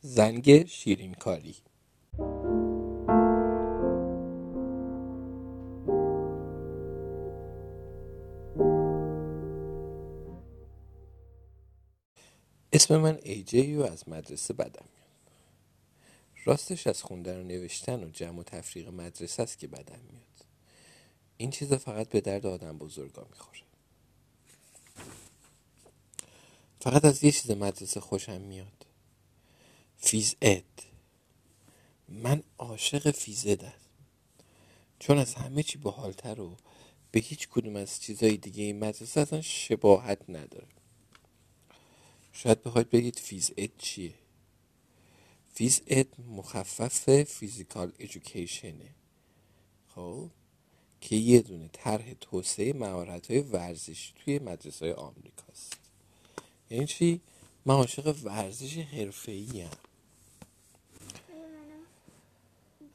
زنگ شیرین کاری اسم من ایجی و از مدرسه بدم میاد. راستش از خوندن و نوشتن و جمع و تفریق مدرسه است که بدم میاد. این چیزا فقط به درد آدم بزرگا می‌خوره. فقط از یه چیز مدرسه خوشم میاد. Phys Ed. من عاشق Phys Ed چون از همه چی باحالتر و به هیچ کدوم از چیزهای دیگه این مدرسه اصلا شباهت نداره. شاید بخواید بگید Phys Ed چیه؟ Phys Ed مخفف Physical Education ه. خب؟ که یه دونه طرح توسعه مهارت های ورزشی توی مدرسه های آمریکاست. یعنی چی؟ من عاشق ورزش حرفه‌ای ام.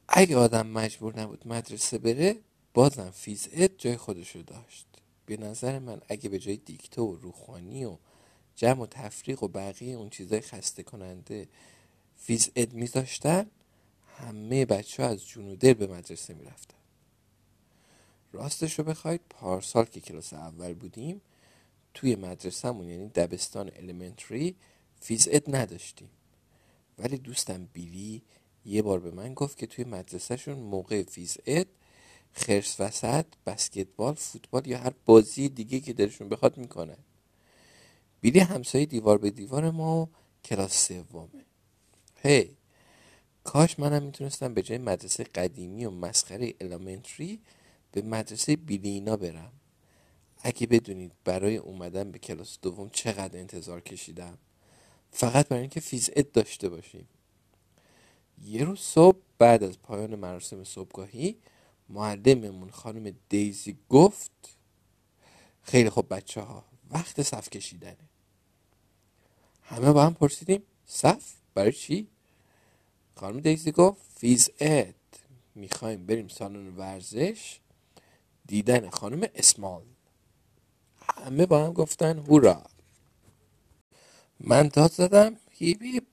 اگه آدم مجبور نبود مدرسه بره بازم Phys Ed جای خودشو داشت. به نظر من اگه به جای دیکته و روخوانی و جمع و تفریق و بقیه اون چیزای خسته کننده Phys Ed میذاشتن همه بچه ها از جون به مدرسه می‌رفتن. راستش رو بخواید پارسال که کلاس اول بودیم توی مدرسهمون یعنی دبستان Elementary Phys Ed نداشتیم. ولی دوستم بیلی یه بار به من گفت که توی مدرسهشون موقع Phys Ed خرس وسط بسکتبال فوتبال یا هر بازی دیگه که دلشون بخواد می‌کنن. بیلی همسایه دیوار به دیوار ما کلاس سومه. هی hey, کاش منم می‌تونستم به جای مدرسه قدیمی و مسخره Elementary به مدرسه بیلینا برم. اگه بدونید برای اومدن به کلاس دوم چقدر انتظار کشیدم. فقط برای اینکه فیز اد داشته باشیم. یه روز صبح بعد از پایان مراسم صبحگاهی معلممون خانم دیزی گفت خیلی خوب بچه ها وقت صف کشیدنه. همه با هم پرسیدیم صف؟ برای چی؟ خانم دیزی گفت Phys Ed می‌خوایم بریم سالن ورزش دیدن خانم اسمال. همه با هم گفتن هورا! من داد زدم hip hip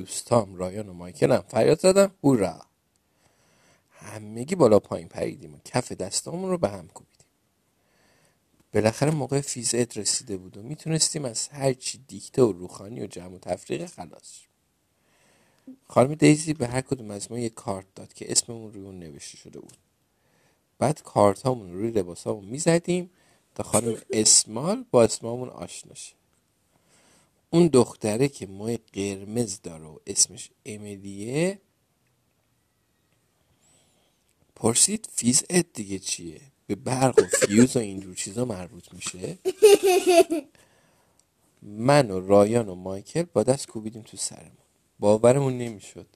دوستام رایان و مایکل فریاد زدن هورا. همگی بالا پایین پریدیم و کف دستامون رو به هم کوبیدیم. بالاخره موقع Phys Ed رسیده بود و می‌تونستیم از هرچی دیکته و روخوانی و جمع و تفریق خلاص خانم دیزی به هر کدوم از ما یه کارت داد که اسممون روی اون نوشته شده بود. بعد کارت هامون روی لباس هامون می‌زدیم تا خانم اسمال با اسممون آشنا شه. اون دختره که موهای قرمز داره و اسمش امیلیه پرسید Phys Ed دیگه چیه؟ به برق و فیوز و اینجور چیزا مربوط میشه؟ من و رایان و مایکل با دست کوبیدیم تو سرمون. باورمون نمی‌شد.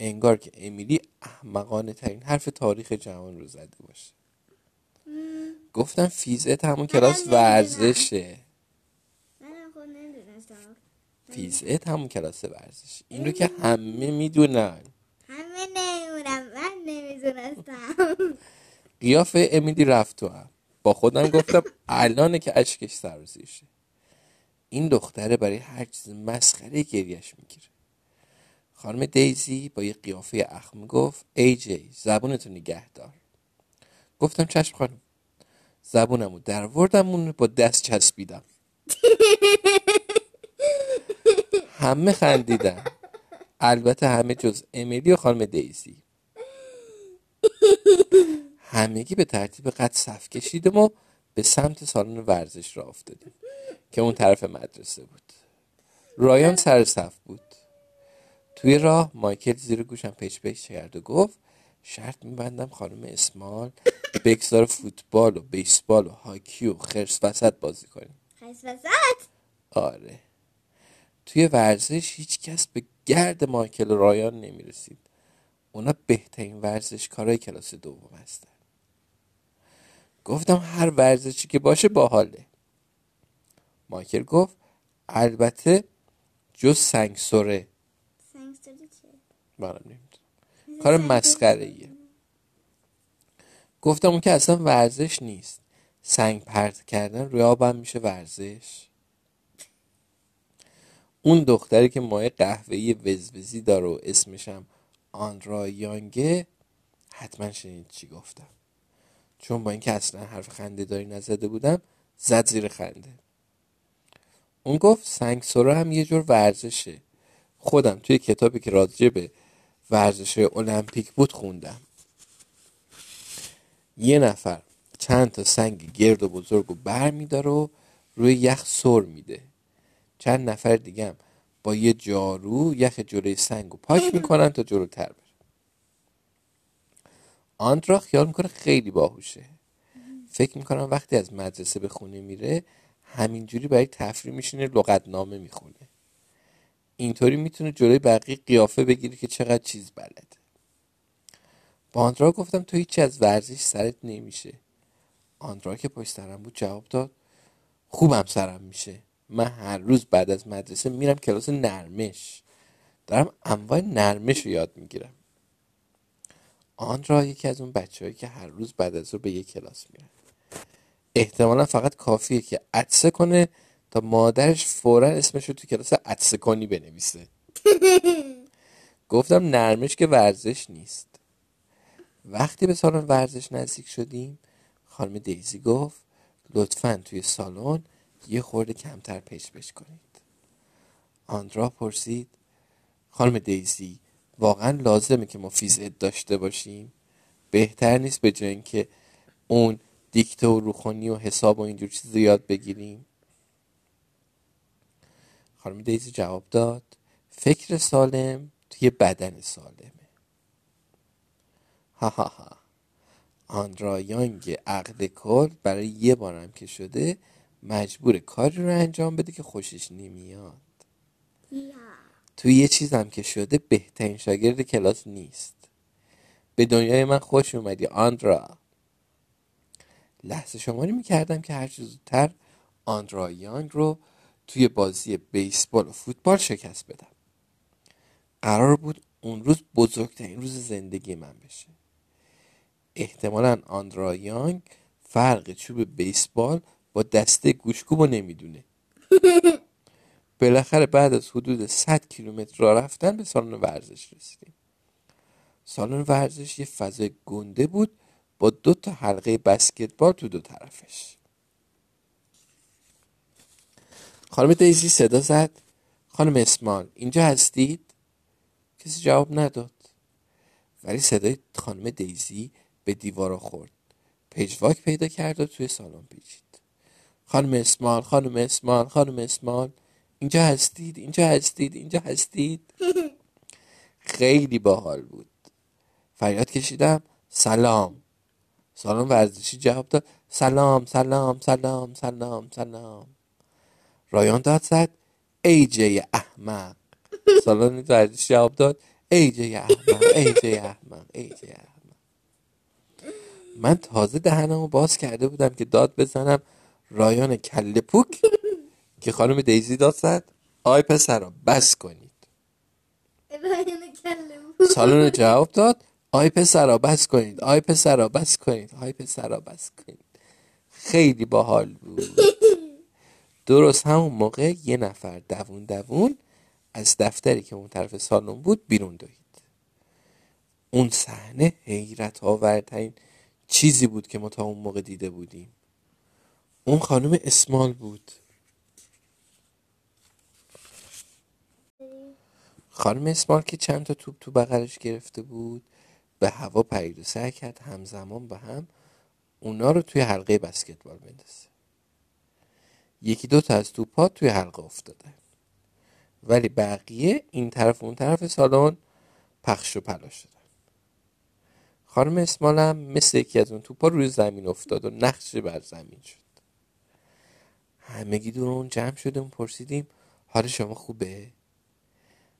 انگار که امیلی احمقانه ترین حرف تاریخ جهان رو زده باشه. گفتم فیزت همون کلاس ورزشه. فیزت همون کلاس ورزش. این رو که همه می‌دونن. همه نمی‌دونم من نمی‌دونستم. قیافه امیلی رفت تو هم با خودم گفتم الانه که اشکش سرزیشه این دختره برای هر چیز مسخره گریش می‌گیره. خانم دیزی با یه قیافه اخم گفت ای جی زبونتو نگه دار. گفتم چشم خانم زبونمو در وردم با دست چسبیدم. همه خندیدن. البته همه جز امیلی و خانم دیزی همگی به ترتیب قد صف کشیدیم و به سمت سالن ورزش را افتادیم که اون طرف مدرسه بود. رایان سر صف بود. توی راه مایکل زیر گوشم پیچ پیچ کرد و گفت شرط میبندم خانم اسمال بگذار فوتبال و بیسبال و هاکی و خرس وسط بازی کنیم. خرس وسط؟ آره. توی ورزش هیچ کس به گرد مایکل رایان نمی‌رسید. اونا بهترین ورزش کارای کلاس دوم هستن. گفتم هر ورزشی که باشه باحاله. مایکل گفت البته جز سنگسوره سنگسوره چیه؟ منم نمی‌دونم. کار مسخره ایه گفتم اون که اصلا ورزش نیست. سنگ پرت کردن روی آب هم میشه ورزش. اون دختری که ماه قهوه‌ای وزوزی داره و اسمشم آندرا یانگه حتما شنید چی گفتم. چون با اینکه اصلا حرف خنده داری نزده بودم زد زیر خنده. اون گفت سنگ سرا هم یه جور ورزشه. خودم توی کتابی که راجع به ورزش المپیک بود خوندم. یه نفر چند تا سنگ گرد و بزرگ و بر میداره و روی یخ سر میده. چند نفر دیگه هم با یه جارو یخ جلوی سنگ و پاک می‌کنن تا جلوتر بره. آندرا خیال می‌کنه خیلی باهوشه. فکر می‌کنم وقتی از مدرسه به خونه میره همینجوری برای تفریح میشینه لغتنامه می‌خونه. اینطوری می‌تونه جلوی بقیه قیافه بگیره که چقدر چیز بلده. با آندرا گفتم تو هیچی از ورزش سرت نمیشه. آندرا که پشت سرم بود جواب داد خوبم سرم میشه. من هر روز بعد از مدرسه میرم کلاس نرمش. دارم انواع نرمش رو یاد می‌گیرم. آندرا یکی از اون بچههایی که هر روز بعد از رو به یک کلاس میرن. احتمالا فقط کافیه که عطسه کنه تا مادرش فورا اسمش رو تو کلاس عطسه کنی بنویسه. گفتم نرمش که ورزش نیست. وقتی به سالن ورزش نزدیک شدیم خانم دیزی گفت لطفا توی سالن یه خورده کمتر پیش بش کنید. آندرا پرسید خانم دیزی واقعا لازمه که ما فیزت داشته باشیم؟ بهتر نیست به جای اینکه اون دیکته و روخونی و حساب و اینجور چیز یاد بگیریم؟ خانم دیزی جواب داد فکر سالم توی بدن سالمه. ها ها ها. آندرا یانگ عقد کل برای یه بارم که شده مجبور کاری رو انجام بده که خوشش نمیاد. توی یه چیزم که شده بهترین شاگرد کلاس نیست. به دنیای من خوش اومدی آندرا. لحظه شماری می‌کردم که هر زودتر آندرا یانگ رو توی بازی بیسبال و فوتبال شکست بدم. قرار بود اون روز بزرگترین روز زندگی من بشه. احتمالا آندرا یانگ فرق چوب بیسبال با دسته گوشکوب نمی‌دونه. بالاخره بعد از حدود 100 کیلومتر راه رفتن به سالن ورزش رسیدیم. سالن ورزش یه فضای گنده بود با دو تا حلقه بسکتبال تو دو طرفش. خانم دیزی صدا زد. خانم اسمال اینجا هستید؟ کسی جواب نداد. ولی صدای خانم دیزی به دیوار خورد. پژواک پیدا کرد و توی سالن پیچید. خانم اسمال خانم اسمال خانم اسمال اینجا هستید اینجا هستید اینجا هستید. خیلی باحال بود. فریاد کشیدم سلام. سالن ورزشی جواب داد سلام سلام سلام سلام سلام. رایان داد زد ای جی احمق. سالن ورزشی جواب داد ای جی احمق ای جی احمق ای جی احمق. من تازه دهنمو باز کرده بودم که داد بزنم رایان کله پوک که خانم دیزی داد زد. آی پسرا بس کنید. سالن جواب داد. آی پسرا بس کنید. آی پسرا بس کنید. آی پسرا بس کنید. خیلی باحال بود. درست همون موقع یه نفر دوون دوون از دفتری که اون طرف سالن بود بیرون دوید. اون صحنه حیرت آورترین چیزی بود که ما تا اون موقع دیده بودیم. اون خانم اسمال بود. خانم اسمال که چند تا توپ تو بغلش گرفته بود به هوا پرید و سعی کرد همزمان به هم اونا رو توی حلقه بسکتبال بندازه. یکی دو تا از توپات توی حلقه افتادن ولی بقیه این طرف اون طرف سالن پخش و پلا شدن. خانم اسمالم مثل یکی از اون توپا روی زمین افتاد و نقش بر زمین شد. همگی دور اون جمع شدیم پرسیدیم حال شما خوبه؟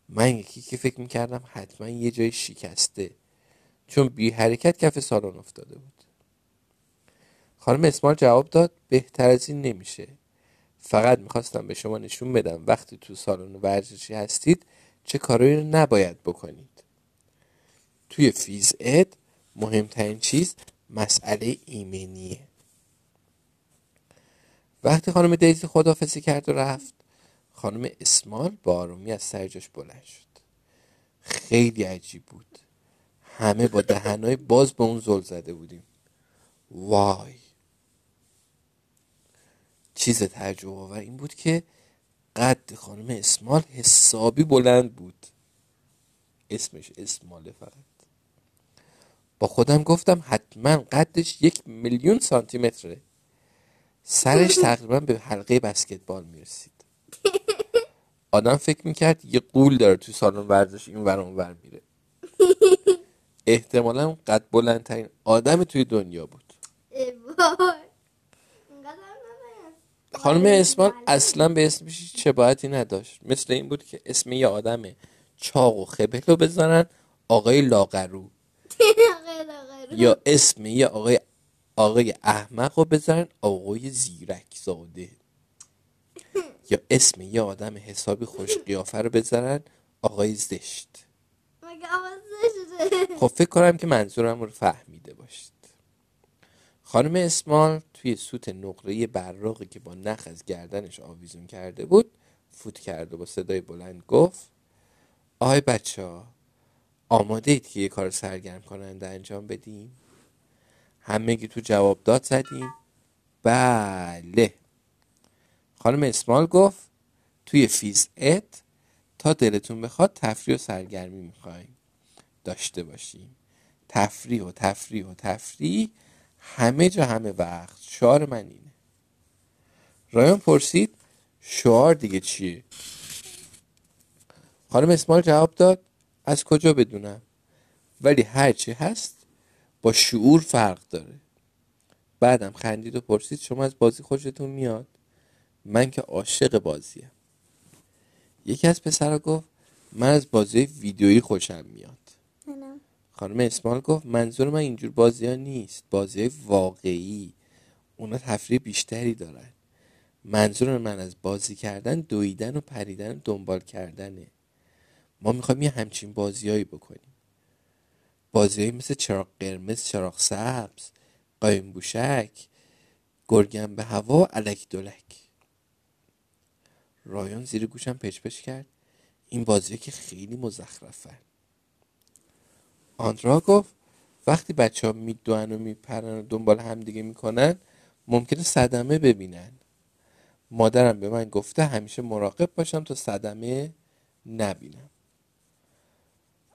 من یکی که فکر می‌کردم حتما یه جای شکسته چون بی حرکت کف سالن افتاده بود. خانم اسمال جواب داد بهتر از این نمیشه. فقط می‌خواستم به شما نشون بدم وقتی تو سالن ورزشی هستید چه کارایی رو نباید بکنید. توی فیز اد مهمترین چیز مسئله ایمنیه. وقتی خانم دیزی خدافزی کرد و رفت خانم اسمال با آرومی از سر جاش بلند شد. خیلی عجیب بود. همه با دهنهای باز به اون زل زده بودیم. وای! چیز تعجب آور این بود که قد خانم اسمال حسابی بلند بود. اسمش اسماله فقط. با خودم گفتم حتما قدش یک میلیون سانتی متره. سرش تقریبا به حلقه بسکتبال می‌رسید آدم فکر می‌کرد یه قول داره تو سالن ورزش این ور ور میره احتمالا قد بلندترین آدم توی دنیا بود. خانم بله. اصلا به اسمش هیچ شباهتی نداشت مثل این بود که اسم یه آدم چاق و خبل رو بذارن آقای لاغرو. یا اسم یه آقای آقای احمق رو بذارن آقای زیرک زاده یا اسم یه آدم حسابی خوش قیافه رو بذارن آقای زشت. خب فکر کنم که منظورم رو فهمیده باشید. خانم اسمال توی سوت نقره براقی که با نخ از گردنش آویزون کرده بود فوت کرد و با صدای بلند گفت آهای بچه ها آماده اید که یه کار سرگرم کننده انجام بدیم؟ همگی تو جواب داد زدیم. بله. خانم اسمال گفت توی فیز ات تا دلتون بخواد تفریح و سرگرمی می‌خوایم. داشته باشیم. تفریح و تفریح و تفریح همه جا همه وقت. شعار من اینه. رایان پرسید شعار دیگه چیه؟ خانم اسمال جواب داد از کجا بدونم؟ ولی هرچی هست با شعور فرق داره. بعدم خندید و پرسید شما از بازی خوشتون میاد؟ من که عاشق بازیم. یکی از پسرها گفت من از بازی ویدیویی خوشم میاد. خانم اسمال گفت منظور من اینجور بازی ها نیست. بازی واقعی. اونا تفریح بیشتری دارن. منظور من از بازی کردن دویدن و پریدن و دنبال کردنه. ما می‌خوایم یه همچین بازیایی بکنیم. بازیایی مثل چراغ قرمز چراغ سبز قایم بوشک گرگم به هوا علک دلک رایان زیر گوشم پچ پچ کرد. این بازی که خیلی مزخرفن آندرا گفت وقتی بچه ها میدوئن و میپرن و دنبال همدیگه می‌کنن ممکنه صدمه ببینن. مادرم به من گفته همیشه مراقب باشم تا صدمه نبینم.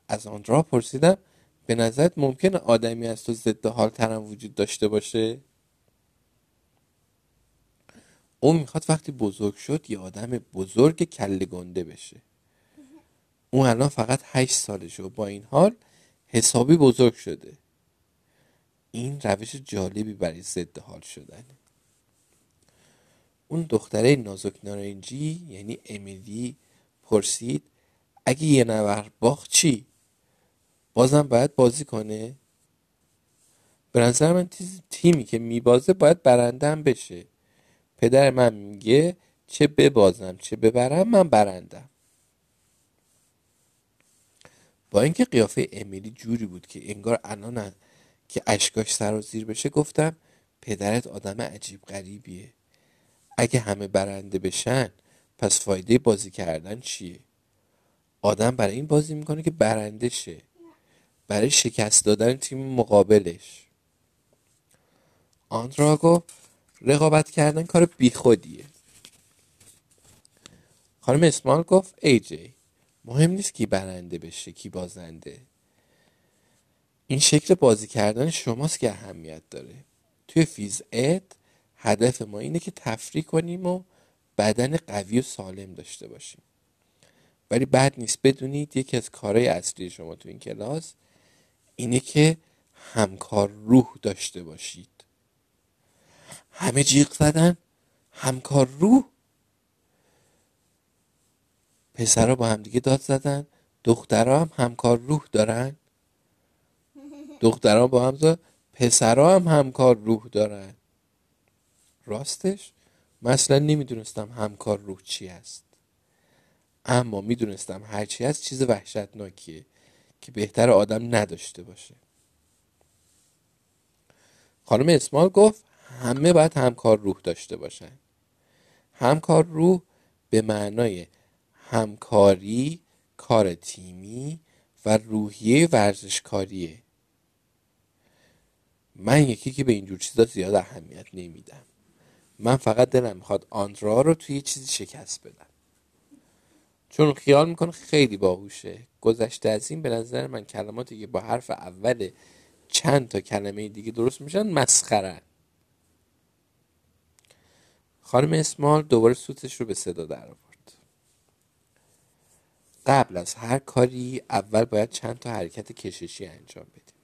از آندرا پرسیدم به نظرت ممکنه آدمی از تو ضد حال ترم وجود داشته باشه؟ اون می‌خواد وقتی بزرگ شد یه آدم بزرگ کله گنده بشه اون الان فقط هشت سالشه و با این حال حسابی بزرگ شده این روش جالبی برای ضد حال شدنه اون دختره نازک نارنجی یعنی امیلی پرسید اگه یه نور باخت چی؟ بازم باید بازی کنه؟ به نظر من تیمی که میبازه باید برنده هم بشه. پدر من میگه چه ببازم چه ببرم من برندم. با اینکه قیافه امیلی جوری بود که انگار الان که اشکاش سر و زیر بشه گفتم پدرت آدم عجیب غریبیه. اگه همه برنده بشن پس فایده بازی کردن چیه؟ آدم برای این بازی می‌کنه که برنده شه. برای شکست دادن تیم مقابلش. آندرا گفت رقابت کردن کار بیخودیه. خانم اسمال گفت ای جی مهم نیست کی برنده بشه کی بازنده. این شکل بازی کردن شماست که اهمیت داره. توی فیز اد هدف ما اینه که تفریح کنیم و بدن قوی و سالم داشته باشیم. ولی بد نیست بدونید یکی از کارهای اصلی شما تو این کلاس اینه که همکار روح داشته باشید. همه جیغ زدن همکار روح. پسرها با همدیگه داد زدن دخترها هم همکار روح دارن. دخترها با هم زد پسرها هم همکار روح دارن. راستش؟ من اصلا نمی‌دونستم همکار روح چی است. اما می‌دونستم هرچی هست چیز وحشتناکیه. که بهتر آدم نداشته باشه. خانم اسمال گفت همه باید همکار روح داشته باشن. همکار روح به معنای همکاری کار تیمی و روحیه ورزشکاریه. من یکی که به اینجور چیزا زیاد اهمیت نمیدم. من فقط دلم می‌خواد آندرا رو توی چیزی شکست بدم. چون خیال می‌کنه خیلی باهوشه. گذشته از این به نظر من کلماتی که با حرف اول چند تا کلمه دیگه درست میشن مسخره خانم اسمال دوباره سوتش رو به صدا در آورد. قبل از هر کاری اول باید چند تا حرکت کششی انجام بدیم.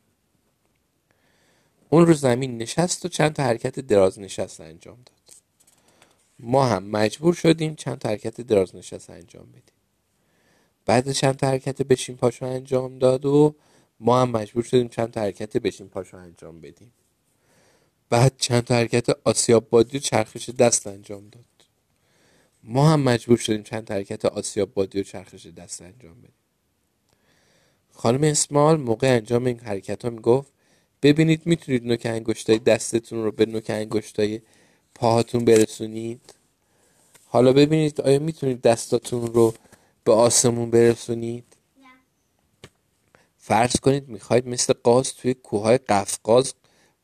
اون رو زمین نشست و چند تا حرکت دراز نشست انجام داد. ما هم مجبور شدیم چند تا حرکت دراز نشست انجام بدیم. بعد چند تا حرکت بشین پاشو انجام داد و ما هم مجبور شدیم چند حرکت بشین پاشو انجام بدیم. بعد چند تا حرکت آسیاب بادی و چرخش دست انجام داد. ما هم مجبور شدیم چند تا حرکت آسیاب بادی و چرخش دست انجام بدیم. خانم اسمال موقع انجام این حرکت ها می‌گفت ببینید می‌تونید نوک انگشتای دستتون رو به نوک انگشتای پاهاتون برسونید؟ حالا ببینید آیا می‌تونید دستاتون رو به آسمون برسونید؟ فرض کنید می‌خواید مثل قاز توی کوههای قفقاز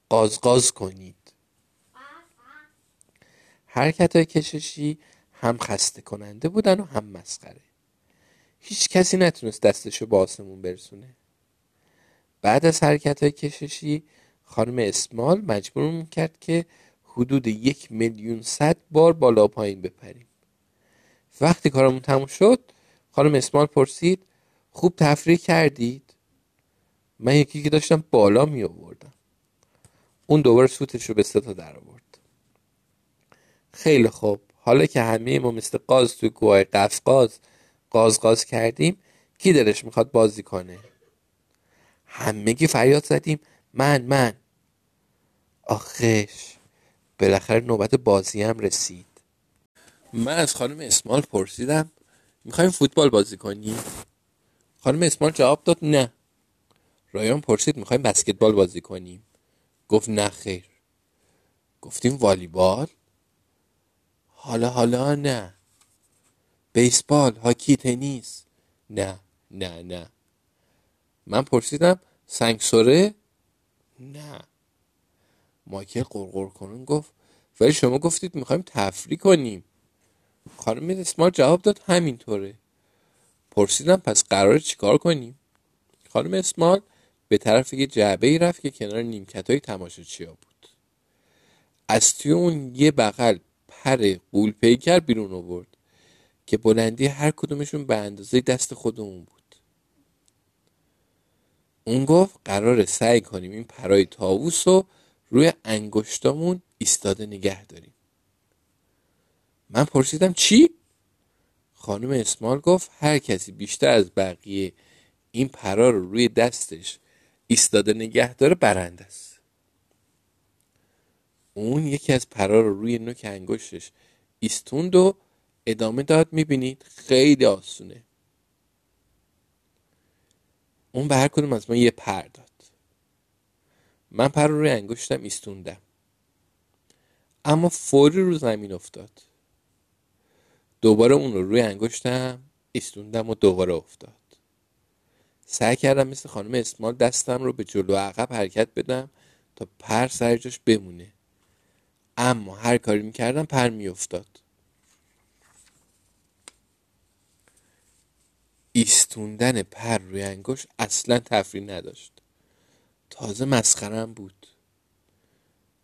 قازقاز کنید. حرکت های کششی هم خسته کننده بودن و هم مسخره. هیچ کسی نتونست دستشو به آسمون برسونه. بعد از حرکت های کششی خانم اسمال مجبور کرد که حدود یک میلیون صد بار بالا پایین بپریم. وقتی کارمون تموم شد خانم اسمال پرسید خوب تفریح کردید؟ من یکی که داشتم بالا می آوردم. اون دوباره سوتش رو به ستا در آورد. خیلی خوب. حالا که همه ما مثل قاز توی کوه قفقاز قاز قاز کردیم کی دلش می‌خواد بازی کنه؟ همگی فریاد زدیم من من. آخش بالاخره نوبت بازی هم رسید. من از خانم اسمال پرسیدم می‌خوایم فوتبال بازی کنیم خانم اسمال جواب داد نه. رایان پرسید می‌خوایم بسکتبال بازی کنیم. گفت نه خیر. گفتیم والیبال؟ حالا حالا نه. بیسبال هاکی تنیس؟ نه نه نه. من پرسیدم سنگسوره نه. مایکل قرقر کنون گفت ولی شما گفتید می‌خوایم تفریح کنیم. خانم اسمال جواب داد همینطوره. پرسیدم پس قرار چیکار کنیم؟ خانم اسمال به طرف یه جعبه ای رفت که کنار نیمکت های تماشاچیا بود. از توی اون یه بغل پر قول پیکر بیرون آورد که بلندی هر کدومشون به اندازه دست خودمون بود. اون گفت قرار سعی کنیم این پرای تاووس رو روی انگشتامون ایستاده نگه داریم. من پرسیدم چی؟ خانم اسمال گفت هر کسی بیشتر از بقیه این پرا رو روی دستش ایستاده نگه داره برنده است. اون یکی از پرا رو روی نوک انگشتش ایستوند و ادامه داد می‌بینید خیلی آسونه. اون به هر کدوم از ما یه پر داد. من پر رو روی انگشتم ایستوندم. اما فوری رو زمین افتاد. دوباره اون رو روی انگشتم ایستوندم و دوباره افتاد. سعی کردم مثل خانم اسمال دستم رو به جلو عقب حرکت بدم تا پر سر جاش بمونه. اما هر کاری می‌کردم پر میافتاد. ایستوندن پر روی انگشت اصلا تفریح نداشت. تازه مسخرم بود.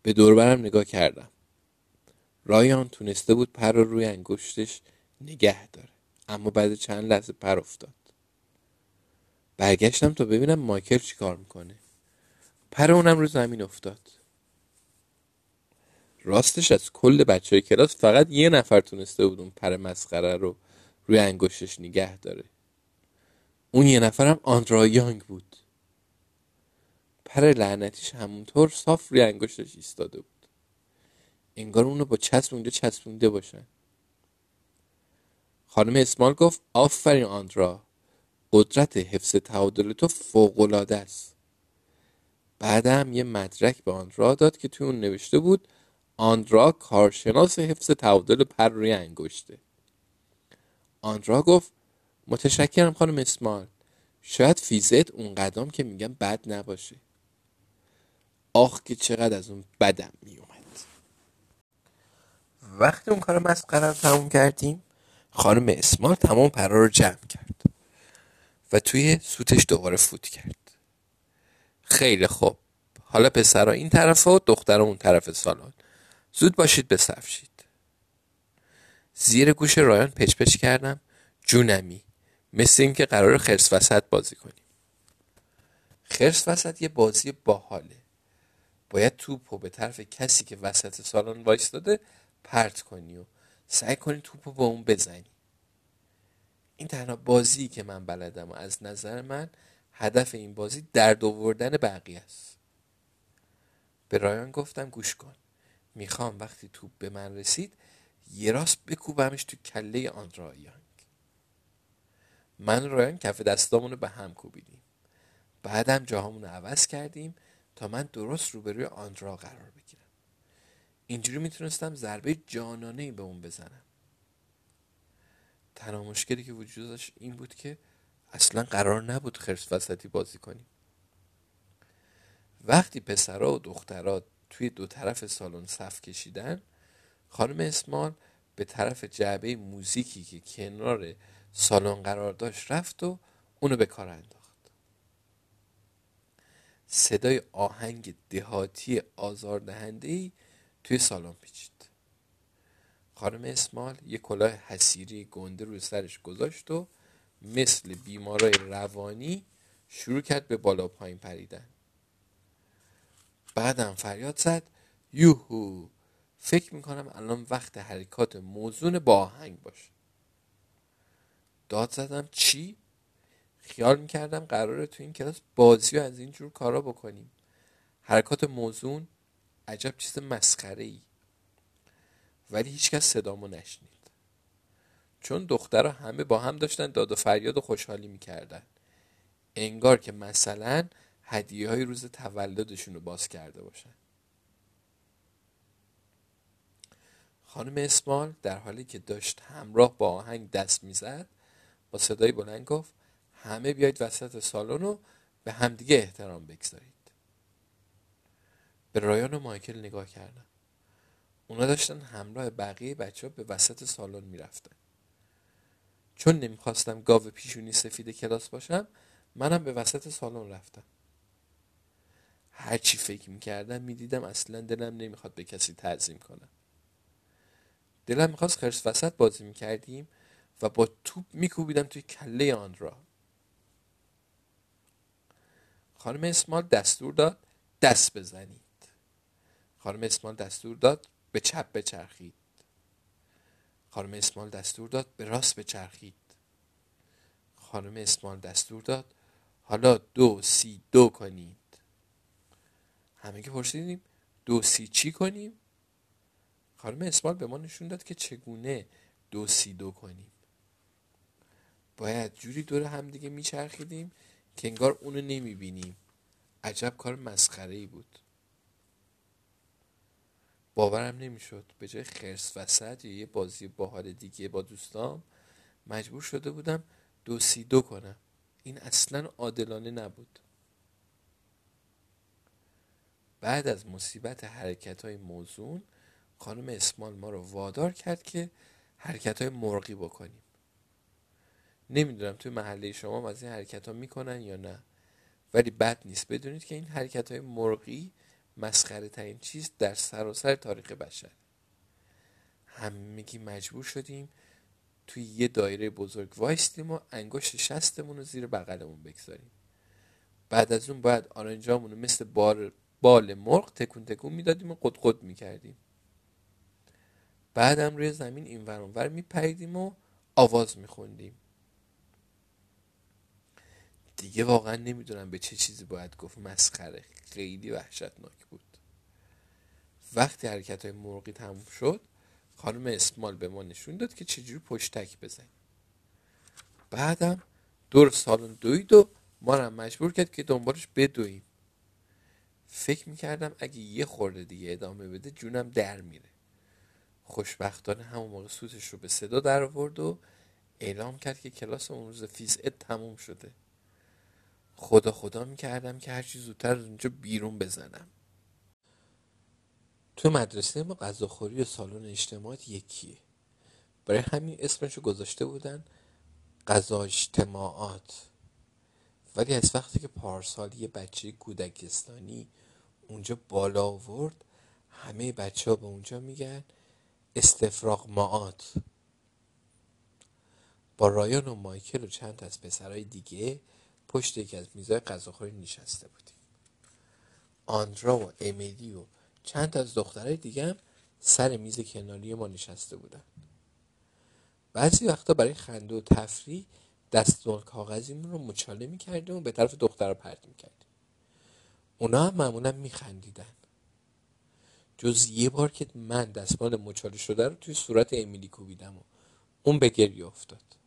به دوربرم نگاه کردم. رایان تونسته بود پر رو روی انگشتش نگه داره. اما بعد چند لحظه پر افتاد. برگشتم تا ببینم مایکل چی کار می‌کنه. پر اونم رو زمین افتاد. راستش از کل بچه های کلاس فقط یه نفر تونسته بود اون پر مسخره رو روی انگشتش نگه داره. اون یه نفرم آندرا یانگ بود. پر لعنتیش همونطور صاف روی انگشتش ایستاده بود. انگار اونو با چسب اونجا چسبونده باشن خانم اسمال گفت آفرین آندرا قدرت حفظ تعادل تو فوقالعاده است. بعدم یه مدرک به آندرا داد که توی اون نوشته بود آندرا کارشناس حفظ تعادل پر روی انگشته. آندرا گفت متشکرم خانم اسمال. شاید فیزت اون قدم که میگم بد نباشه. آخ که چقدر از اون بدم میومد. وقتی اون کار مسخره رو تموم کردیم خانم اسمال تمام پرا رو جمع کرد و توی سوتش دوباره فوت کرد. خیلی خوب. حالا پسرها این طرف و دختر اون طرف سالن. زود باشید به صف شید. زیر گوش رایان پچ پچ کردم. جونمی مثل اینکه قرار خرس وسط بازی کنیم. خرس وسط یه بازی باحاله. باید توپ به طرف کسی که وسط سالن وایستاده پرت کنی و سعی کنی توپ رو به اون بزنی. این تنها بازی که من بلدم و از نظر من هدف این بازی درد آوردن بقیه است. به رایان گفتم گوش کن. می‌خوام وقتی توپ به من رسید یه راست بکوبمش تو کله آندرا یانگ من رایان کف دستامونو به هم کوبیدیم. بعدم جاهامون عوض کردیم تا من درست روبروی آندرا قرار بگیرم. اینجوری می‌تونستم ضربه جانانه به اون بزنم. تنها مشکلی که وجود داشت این بود که اصلا قرار نبود خرس وسطی بازی کنیم. وقتی پسرها و دخترها توی دو طرف سالن صف کشیدن خانم اسمال به طرف جعبه موزیکی که کنار سالن قرار داشت رفت و اونو به کار انداخت. صدای آهنگ دهاتی آزاردهنده توی سالن پیچید. خانم اسمال یه کلاه حسیری گنده روی سرش گذاشت و مثل بیمارای روانی شروع کرد به بالا پایین پریدن. بعدم فریاد زد یوهو فکر می‌کنم الان وقت حرکات موزون با آهنگ باشه. داد زدم چی؟ خیال می‌کردم قراره تو این کلاس بازی و از اینجور کارا بکنیم. حرکات موزون عجب چیز مسخره ای ولی هیچکس صدامو نشنید. چون دخترها همه با هم داشتن داد و فریاد و خوشحالی می‌کردن. انگار که مثلا هدیه های روز تولدشون رو باز کرده باشن. خانم اسمال در حالی که داشت همراه با آهنگ دست می‌زد با صدای بلند گفت همه بیاید وسط سالن رو به همدیگه احترام بگذارید. به رایان و مایکل نگاه کردم اونا داشتن همراه بقیه بچه ها به وسط سالن می‌رفتن. چون نمی‌خواستم گاو پیشونی سفید کلاس باشم منم به وسط سالن رفتم. هرچی فکر می‌کردم می‌دیدم اصلا دلم نمی‌خواد به کسی تعظیم کنم. دلم می‌خواست خرس وسط بازی می‌کردیم و با توپ میکوبیدم توی کله آن را خانم اسمال دستور داد دست بزنید خانم اسمال دستور داد به چپ بچرخید. خانم اسمال دستور داد به راست بچرخید. خانم اسمال دستور داد حالا دو سی دو کنید. همه که پرسیدیم دو سی چی کنیم؟ خانم اسمال به ما نشون داد که چگونه دو سی دو کنیم. باید جوری دور همدیگه میچرخیدیم که انگار اونو نمی‌بینیم. عجب کار مسخره ای بود. باورم نمی‌شد. به جای خرس وسط یا یه بازی باحال دیگه با دوستام مجبور شده بودم دو سی دو کنم. این اصلا عادلانه نبود. بعد از مصیبت حرکت های موزون خانم اسمال ما رو وادار کرد که حرکت های مرغی بکنیم. نمی‌دونم توی محله شما از این حرکت ها می‌کنن یا نه ولی بد نیست. بدونید که این حرکت های مرغی مسخره ترین چیز در سراسر تاریخ بشر. همگی مجبور شدیم توی یه دایره بزرگ وایستیم و انگشت شستمون رو زیر بغلمون بگذاریم. بعد از اون باید آرنجامون رو مثل بار بال مرغ تکون تکون می‌دادیم و قد قد می‌کردیم. بعدم روی زمین این ور میپریدیم و آواز میخوندیم. دیگه واقعا نمی‌دونم به چه چیزی باید گفت. مسخره. خیلی وحشتناک بود. وقتی حرکت های مرغی تموم شد خانم اسمال به ما نشون داد که چجوری پشتک بزنیم. بعدم دور سالن دوید و ما رو مجبور کرد که دنبالش بدویم فکر می‌کردم اگه یه خورده دیگه ادامه بده جونم در میره. خوشبختانه همون موقع سوتش رو به صدا در آورد و اعلام کرد که کلاس اون روز فیزیک تموم شده. خدا خدا می‌کردم که هرچی زودتر از اونجا بیرون بزنم. تو مدرسه ما غذاخوری و سالن اجتماعات یکیه. برای همین اسمشو گذاشته بودن غذا اجتماعات. ولی از وقتی که پارسال یه بچه کودکستانی اونجا بالا آورد همه بچه ها به اونجا میگن استفراغ ماعات. با رایان و مایکل و چند از پسرهای دیگه پشت یکی از میزای غذاخوری نشسته بودیم. آندرا و امیلی و چند از دخترهای دیگه هم سر میز کناری ما نشسته بودن. بعضی وقتا برای خنده و تفریح دستمال کاغذیمون رو مچاله می‌کردیم و به طرف دخترها پرت می‌کردیم. اونا هم معمولا میخندیدن. جز یه بار که من دستمال مچاله شده رو توی صورت امیلی کوبیدم و اون به گریه افتاد.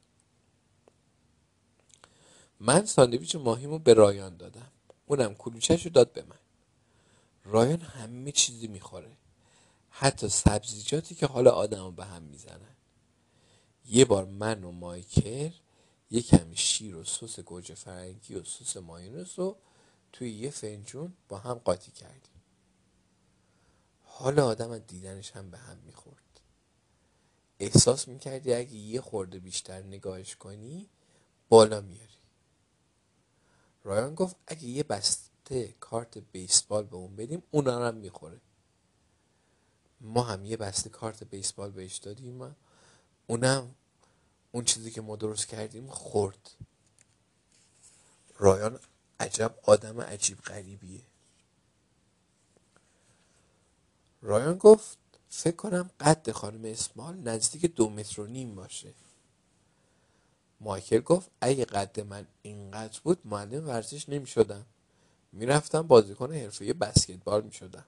من ساندویچ ماهیمو به رایان دادم. اونم کلوچهش رو داد به من. رایان همه چیزی می‌خوره. حتی سبزیجاتی که حال آدم رو به هم می‌زنن. یه بار من و مایکل یه کمی شیر و سس گوجه فرنگی و سس مایونز رو توی یه فنجون با هم قاطی کردیم. حال آدم از دیدنش هم به هم می‌خورد. احساس می‌کردی اگه یه خورده بیشتر نگاهش کنی بالا میاری رایان گفت اگه یه بسته کارت بیسبال به اون بدیم اونا هم می‌خوره. ما هم یه بسته کارت بیسبال بهش دادیم اونم اون چیزی که ما درست کردیم خورد. رایان عجب آدم عجیب غریبیه. رایان گفت فکر کنم قد خانم اسمال نزدیک دو متر و نیم باشه. مایکل گفت اگه قد من اینقدر بود معلم ورزش نمی شدم می‌رفتم بازیکن حرفه بسکتبال می شدم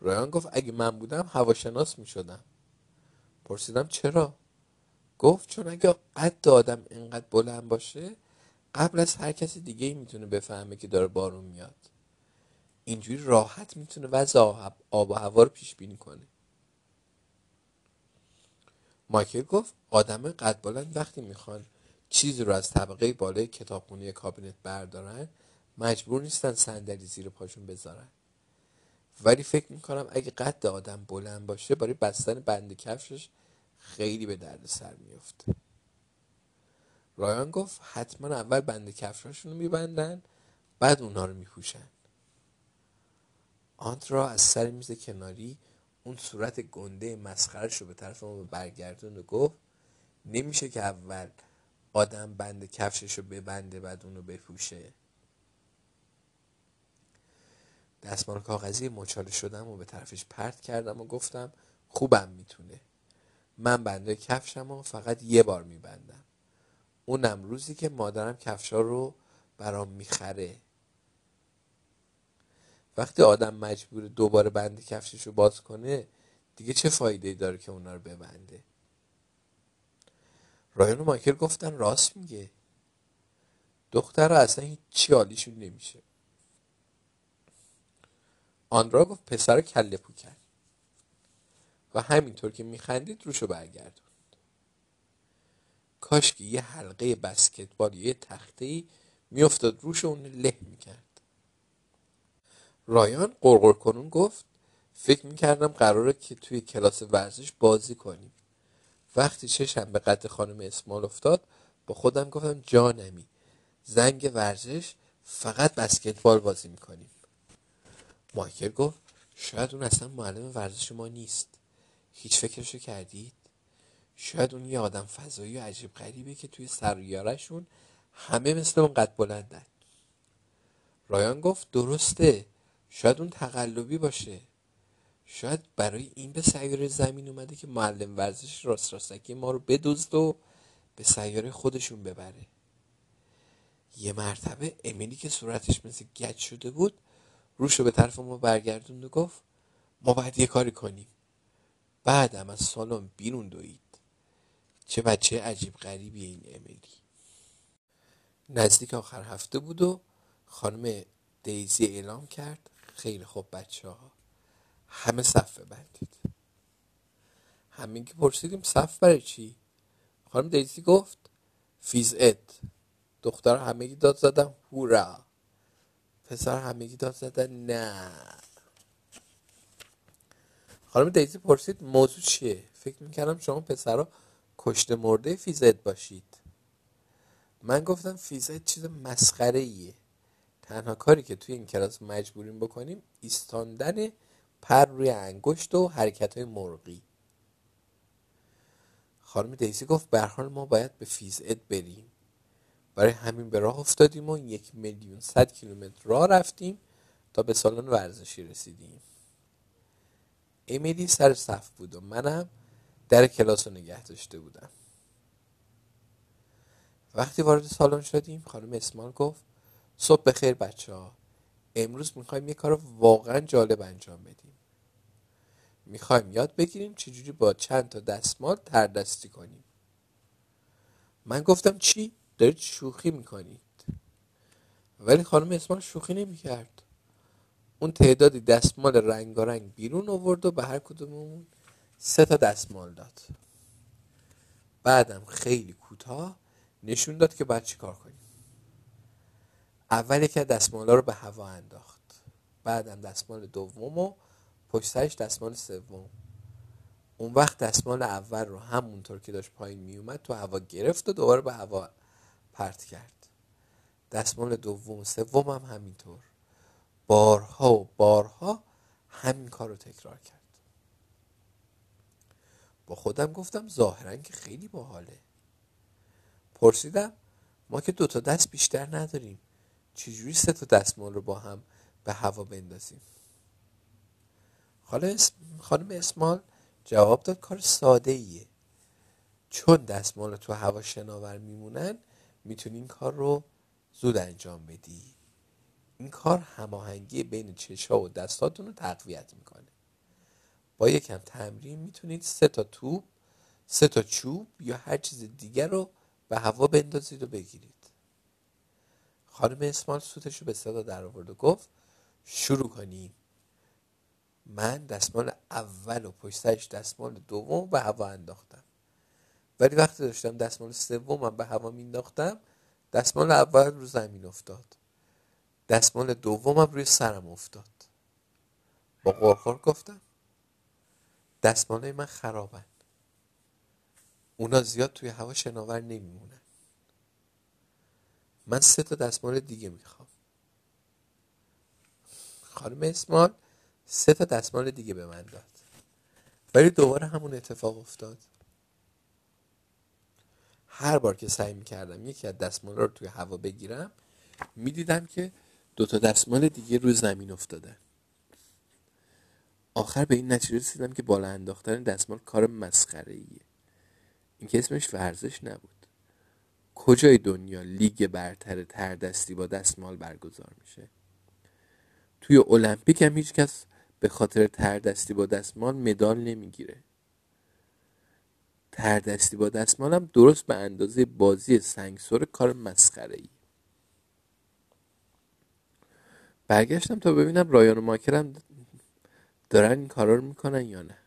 رایان گفت اگه من بودم هواشناس می شدم پرسیدم چرا؟ گفت چون اگه قد آدم اینقدر بلند باشه قبل از هر کسی دیگه می‌تونه بفهمه که داره بارون میاد. اینجوری راحت می‌تونه وضع آب و هوا رو پیش بینی کنه. مایکل گفت آدم قد بلند وقتی می‌خوان چیزی رو از طبقه بالای کتابخونه کابینت بردارن مجبور نیستن صندلی زیر پاشون بذارن. ولی فکر می‌کنم اگه قد آدم بلند باشه برای بستن بند کفشش خیلی به درد سر میفته رایان گفت حتما اول بند کفشاشون رو میبندن بعد اونها رو میپوشن. آنترا از سر میز کناری اون صورت گنده مسخرش رو به طرف ما برگردون و گفت نمیشه که اول آدم بند کفشش رو ببنده بعد اون رو بپوشه. دستمال کاغذی مچاله شدم و به طرفش پرت کردم و گفتم خوبم می‌تونه. من بنده کفشم و فقط یه بار میبندم. اونم روزی که مادرم کفشا رو برام می‌خره. وقتی آدم مجبور دوباره بند کفشش رو باز کنه دیگه چه فایده داره که اونا رو ببنده؟ رایان و مایکل گفتن راست میگه. دختر اصلا هیچی حالیشون نمیشه. آندرا گفت پسر کله پو و همینطور که میخندید روشو برگردوند. کاش که یه حلقه بسکتبال یه تخته میافتاد روش اون له می‌کرد. رایان قرقر کنون گفت فکر می‌کردم قراره که توی کلاس ورزش بازی کنیم. وقتی چشم به قد خانم اسمال افتاد با خودم گفتم جانمی زنگ ورزش فقط بسکتبال بازی می‌کنیم. مایکل گفت شاید اون اصلا معلم ورزش ما نیست. هیچ فکرشو کردید؟ شاید اون یه آدم فضایی و عجیب غریبه که توی سریارشون همه مثل اون قد بلندن. رایان گفت درسته شاید اون تقلبی باشه. شاید برای این به سیاره زمین اومده که معلم ورزش راست راستکی ما رو بدزد و به سیاره خودشون ببره. یه مرتبه امیلی که صورتش مثل گچ شده بود روش رو به طرف ما برگردوند و گفت ما باید یه کاری کنیم. بعدم از سالن بیرون دوید. چه بچه عجیب غریبی این امیلی. نزدیک آخر هفته بود و خانم دیزی اعلام کرد خیلی خوب بچه ها همه صفه بندید همگی پرسیدیم صف برای چی؟ خانم دیزی گفت فیزت دختر همگی داد زدن هورا. پسر همگی داد زدن نه. خانم دیزی پرسید موضوع چیه؟ فکر می‌کردم شما پسرها کشته مرده فیزت باشید. من گفتم فیزت چیز مسخره ایه تنها کاری که توی این کلاس مجبوریم بکنیم ایستاندن پر روی انگشت و حرکت های مرغی. خانم دیزی گفت به حال ما باید به فیزت بریم. برای همین به راه افتادیم و یک میلیون صد کیلومتر راه رفتیم تا به سالن ورزشی رسیدیم. امیلی سر صف بود و منم در کلاس رو نگه داشته بودم. وقتی وارد سالن شدیم خانم اسمال گفت صبح بخیر بچه ها. امروز می‌خوایم یه کار واقعا جالب انجام بدیم. می‌خوایم یاد بگیریم چجوری با چند تا دستمال تردستی کنیم. من گفتم چی؟ دارید شوخی می‌کنید. ولی خانم اسمال شوخی نمی‌کرد. اون تعدادی دستمال رنگارنگ بیرون آورد و به هر کدوممون سه تا دستمال داد. بعدم خیلی کوتاه نشون داد که باید چی کار کنیم. اول که دستمالا رو به هوا انداخت. بعدم دستمال دوم و پشت سرش دستمال سوم. اون وقت دستمال اول رو همونطور که داشت پایین میومد تو هوا گرفت و دوباره به هوا پرت کرد. دستمال دوم و سوم هم همینطور. بارها و بارها همین کار رو تکرار کرد. با خودم گفتم ظاهرا که خیلی باحاله. پرسیدم ما که دوتا دست بیشتر نداریم. چجوری سه تا دستمال رو با هم به هوا بندازیم؟ خانم اسمال جواب داد کار ساده ایه چون دستمال تو هوا شناور میمونن می‌تونی این کار رو زود انجام بدی. این کار هماهنگی بین چشا و دستاتون رو تقویت می‌کنه. با یکم تمرین می‌تونید سه تا توپ سه تا چوب یا هر چیز دیگر رو به هوا بندازید و بگیرید. خانم اسمال سوتش رو به صدا در آورد و گفت شروع کنیم من دستمال اول و پشت سرش دستمال دوم به هوا انداختم. ولی وقتی داشتم دستمال سومم به هوا مینداختم دستمال اول رو زمین افتاد. دستمال دومم روی سرم افتاد. با قرقر گفتم دستمال من خرابن. اونا زیاد توی هوا شناور نمیمونن. من سه تا دستمال دیگه می‌خوام. خانم اسمال سه تا دستمال دیگه به من داد. ولی دوباره همون اتفاق افتاد. هر بار که سعی می‌کردم یکی از دستمال رو توی هوا بگیرم می‌دیدم که دو تا دستمال دیگه روی زمین افتاده. آخر به این نتیجه رسیدم که بالا انداختن دستمال کار مسخره ایه این که اسمش ورزش نبود. کجای دنیا لیگ برتر تردستی با دستمال برگزار میشه؟ توی المپیک هم هیچ کس به خاطر تردستی با دستمال مدال نمی‌گیره. تردستی با دستمال هم درست به اندازه بازی سنگسور کار مسخره ای برگشتم تا ببینم رایان و ماکرم دارن این کارا رو می‌کنن یا نه.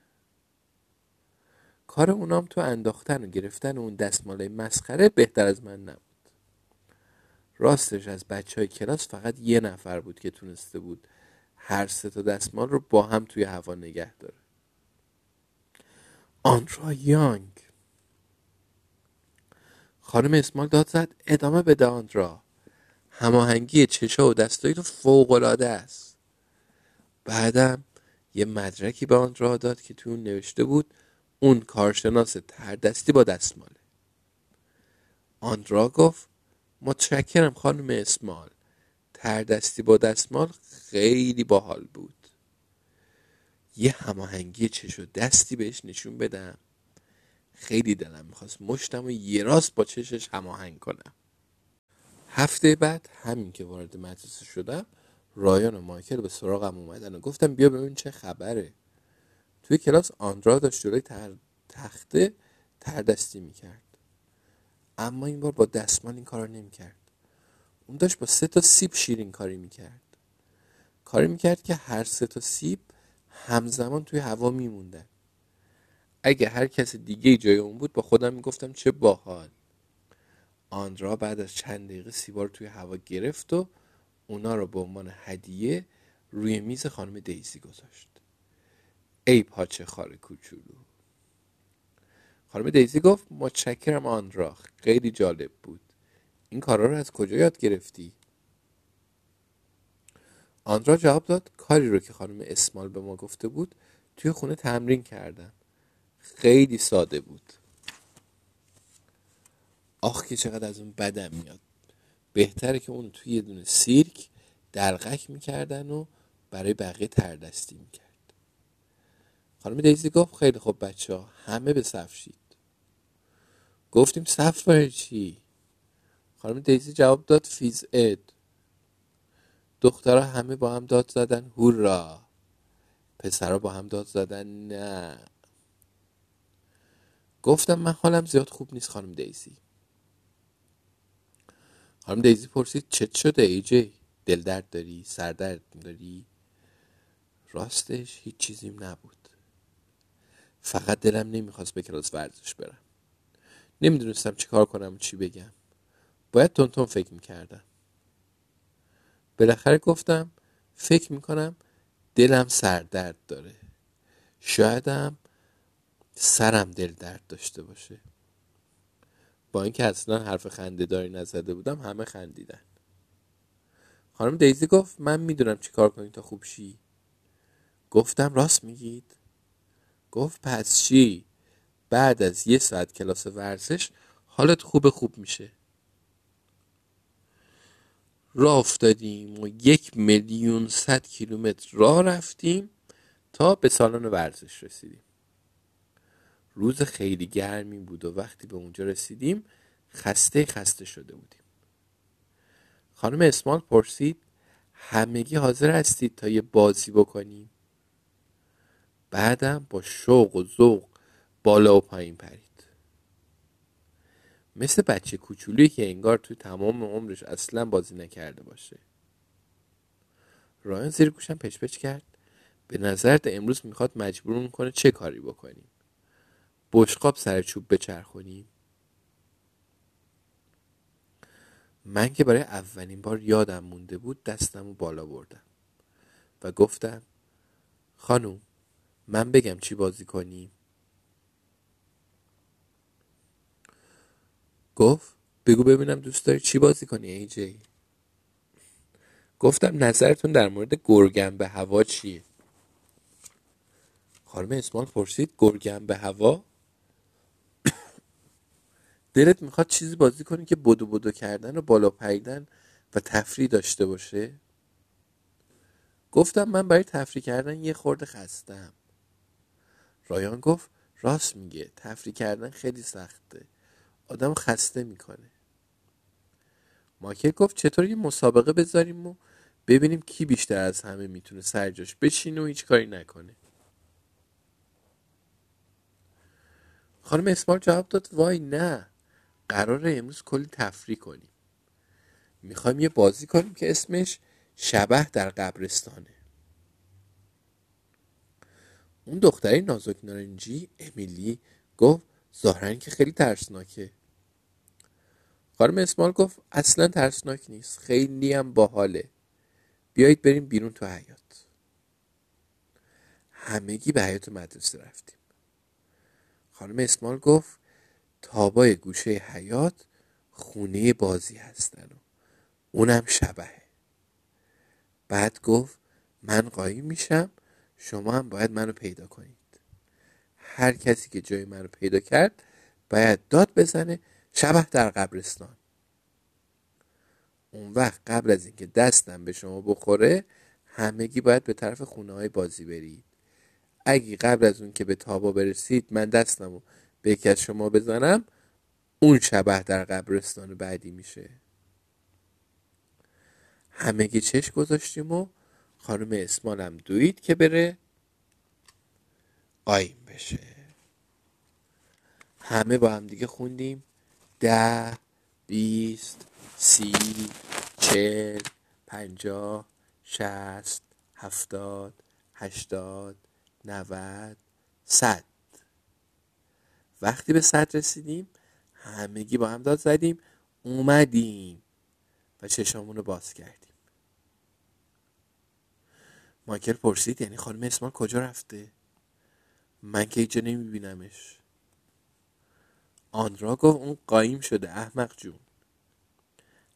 کار اونام تو انداختن و گرفتن اون دستماله مسخره بهتر از من نبود. راستش از بچه های کلاس فقط یه نفر بود که تونسته بود هر سه تا دستمال رو با هم توی هوا نگه داره. آنرا یانگ. خانم اسمال داد زد ادامه بده آنرا هماهنگی چشا و دستایی تو فوقالعاده است. بعدم یه مدرکی به آنرا داد که تو نوشته بود اون کارشناس تردستی با دستماله. آندرا گفت متشکرم خانم اسمال. تردستی با دستمال خیلی باحال بود. یه هماهنگی چش و دستی بهش نشون بدم. خیلی دلم می‌خواست مشتم و یه راست با چشش هماهنگ کنم. هفته بعد همین که وارد مدرسه شدم رایان و مایکل به سراغم اومدن و گفتم بیا ببین چه خبره. توی کلاس آندرا داشت جلوی تر... تخته تردستی می‌کرد. اما این بار با دستمال این کار نمی‌کرد. اون داشت با سه تا سیب شیرین کاری می‌کرد. کاری می‌کرد که هر سه تا سیب همزمان توی هوا میموندن. اگه هر کس دیگه جای اون بود با خودم می‌گفتم چه باحال. آندرا بعد از چند دقیقه سیبا رو توی هوا گرفت و اونا رو به عنوان هدیه روی میز خانم دیزی گذاشت. ای پاچه خار کوچولو. خانم دیزی گفت متشکرم آندرا خیلی جالب بود. این کارا رو از کجا یاد گرفتی؟ آندرا جواب داد کاری رو که خانم اسمال به ما گفته بود توی خونه تمرین کردم. خیلی ساده بود. آخ که چقدر از اون بدم میاد. بهتره که اون توی یه دونه سیرک درغک می‌کردن و برای بقیه تردستی می‌کرد خانم دیزی گفت خیلی خوب بچه ها همه به صف شید. گفتیم صف برای چی؟ خانم دیزی جواب داد فیز اد. دخترها همه با هم داد زدن هورا پسرها با هم داد زدن نه! گفتم من حالم زیاد خوب نیست خانم دیزی خانم دیزی پرسید چت شده ای جی؟ دل درد داری؟ سردرد داری؟ راستش هیچ چیزیم نبود. فقط دلم نمی‌خواست به کلاس ورزش برم. نمی‌دونستم چی کار کنم و چی بگم. باید تونتون فکر می‌کردم. بالاخره گفتم فکر می‌کنم دلم سردرد داره. شایدم سرم دل درد داشته باشه. با اینکه اصلا حرف خنده داری نزده بودم همه خندیدن. خانم دیزی گفت من می‌دونم چی کار کنید تا خوب شی. گفتم راست میگید؟ گفت پس چی؟ بعد از یه ساعت کلاس ورزش حالت خوب خوب میشه. راه افتادیم و یک میلیون صد کیلومتر راه رفتیم تا به سالن ورزش رسیدیم. روز خیلی گرمی بود و وقتی به اونجا رسیدیم خسته خسته شده بودیم. خانم اسمال پرسید همگی حاضر هستید تا یه بازی بکنیم؟ بعدم با شوق و ذوق بالا و پایین پرید. مثل بچه کوچولویی که انگار توی تمام عمرش اصلا بازی نکرده باشه. رایان زیر گوشم پچ پچ کرد. به نظرت امروز می‌خواد مجبور کنه چه کاری بکنیم؟ بشقاب سر چوب بچرخونیم؟ من که برای اولین بار یادم مونده بود دستم رو بالا بردم و گفتم خانوم من بگم چی بازی کنیم گفت بگو ببینم دوست داری چی بازی کنی ای جی. گفتم نظرتون در مورد گرگم به هوا چیه؟ خانم اسمال پرسید گرگم به هوا؟ دلت می‌خواد چیزی بازی کنی که بدو بدو کردن و بالا پریدن و تفریح داشته باشه؟ گفتم من برای تفریح کردن یه خورده خستم. رایان گفت راست میگه تفریح کردن خیلی سخته. آدم خسته می‌کنه. ماکر گفت چطور یه مسابقه بذاریم و ببینیم کی بیشتر از همه می‌تونه سرجاش بشینه و هیچ کاری نکنه. خانم اسمال جواب داد وای نه قرار امروز کلی تفریح کنیم. می‌خوایم یه بازی کنیم که اسمش شبه در قبرستانه. اون دختری نازک نارنجی امیلی گفت ظاهرا که خیلی ترسناکه. خانم اسمال گفت اصلا ترسناک نیست خیلی هم باحاله. بیایید بریم بیرون تو حیات همگی به حیات مدرسه رفتیم. خانم اسمال گفت تابای گوشه حیات خونه بازی هستن و اونم شبهه. بعد گفت من قایم میشم شما هم باید منو پیدا کنید. هر کسی که جای منو پیدا کرد باید داد بزنه شبه در قبرستان. اون وقت قبل از اینکه دستم به شما بخوره همگی باید به طرف خونه های بازی برید. اگه قبل از اون که به تابا برسید من دستم به یکی از شما بزنم اون شبه در قبرستان بعدی میشه. همگی چش گذاشتیم و خانم اسمالم دوید که بره قایم بشه. همه با هم دیگه خوندیم. ده بیست سی چل پنجاه شست هفتاد هشتاد نود صد. وقتی به صد رسیدیم همگی با هم داد زدیم اومدیم و چشامون رو باز کردیم. مایکل پرسید یعنی خانم اسمال کجا رفته؟ من که اینجا نمیبینمش. آندرا گفت اون قایم شده احمق جون.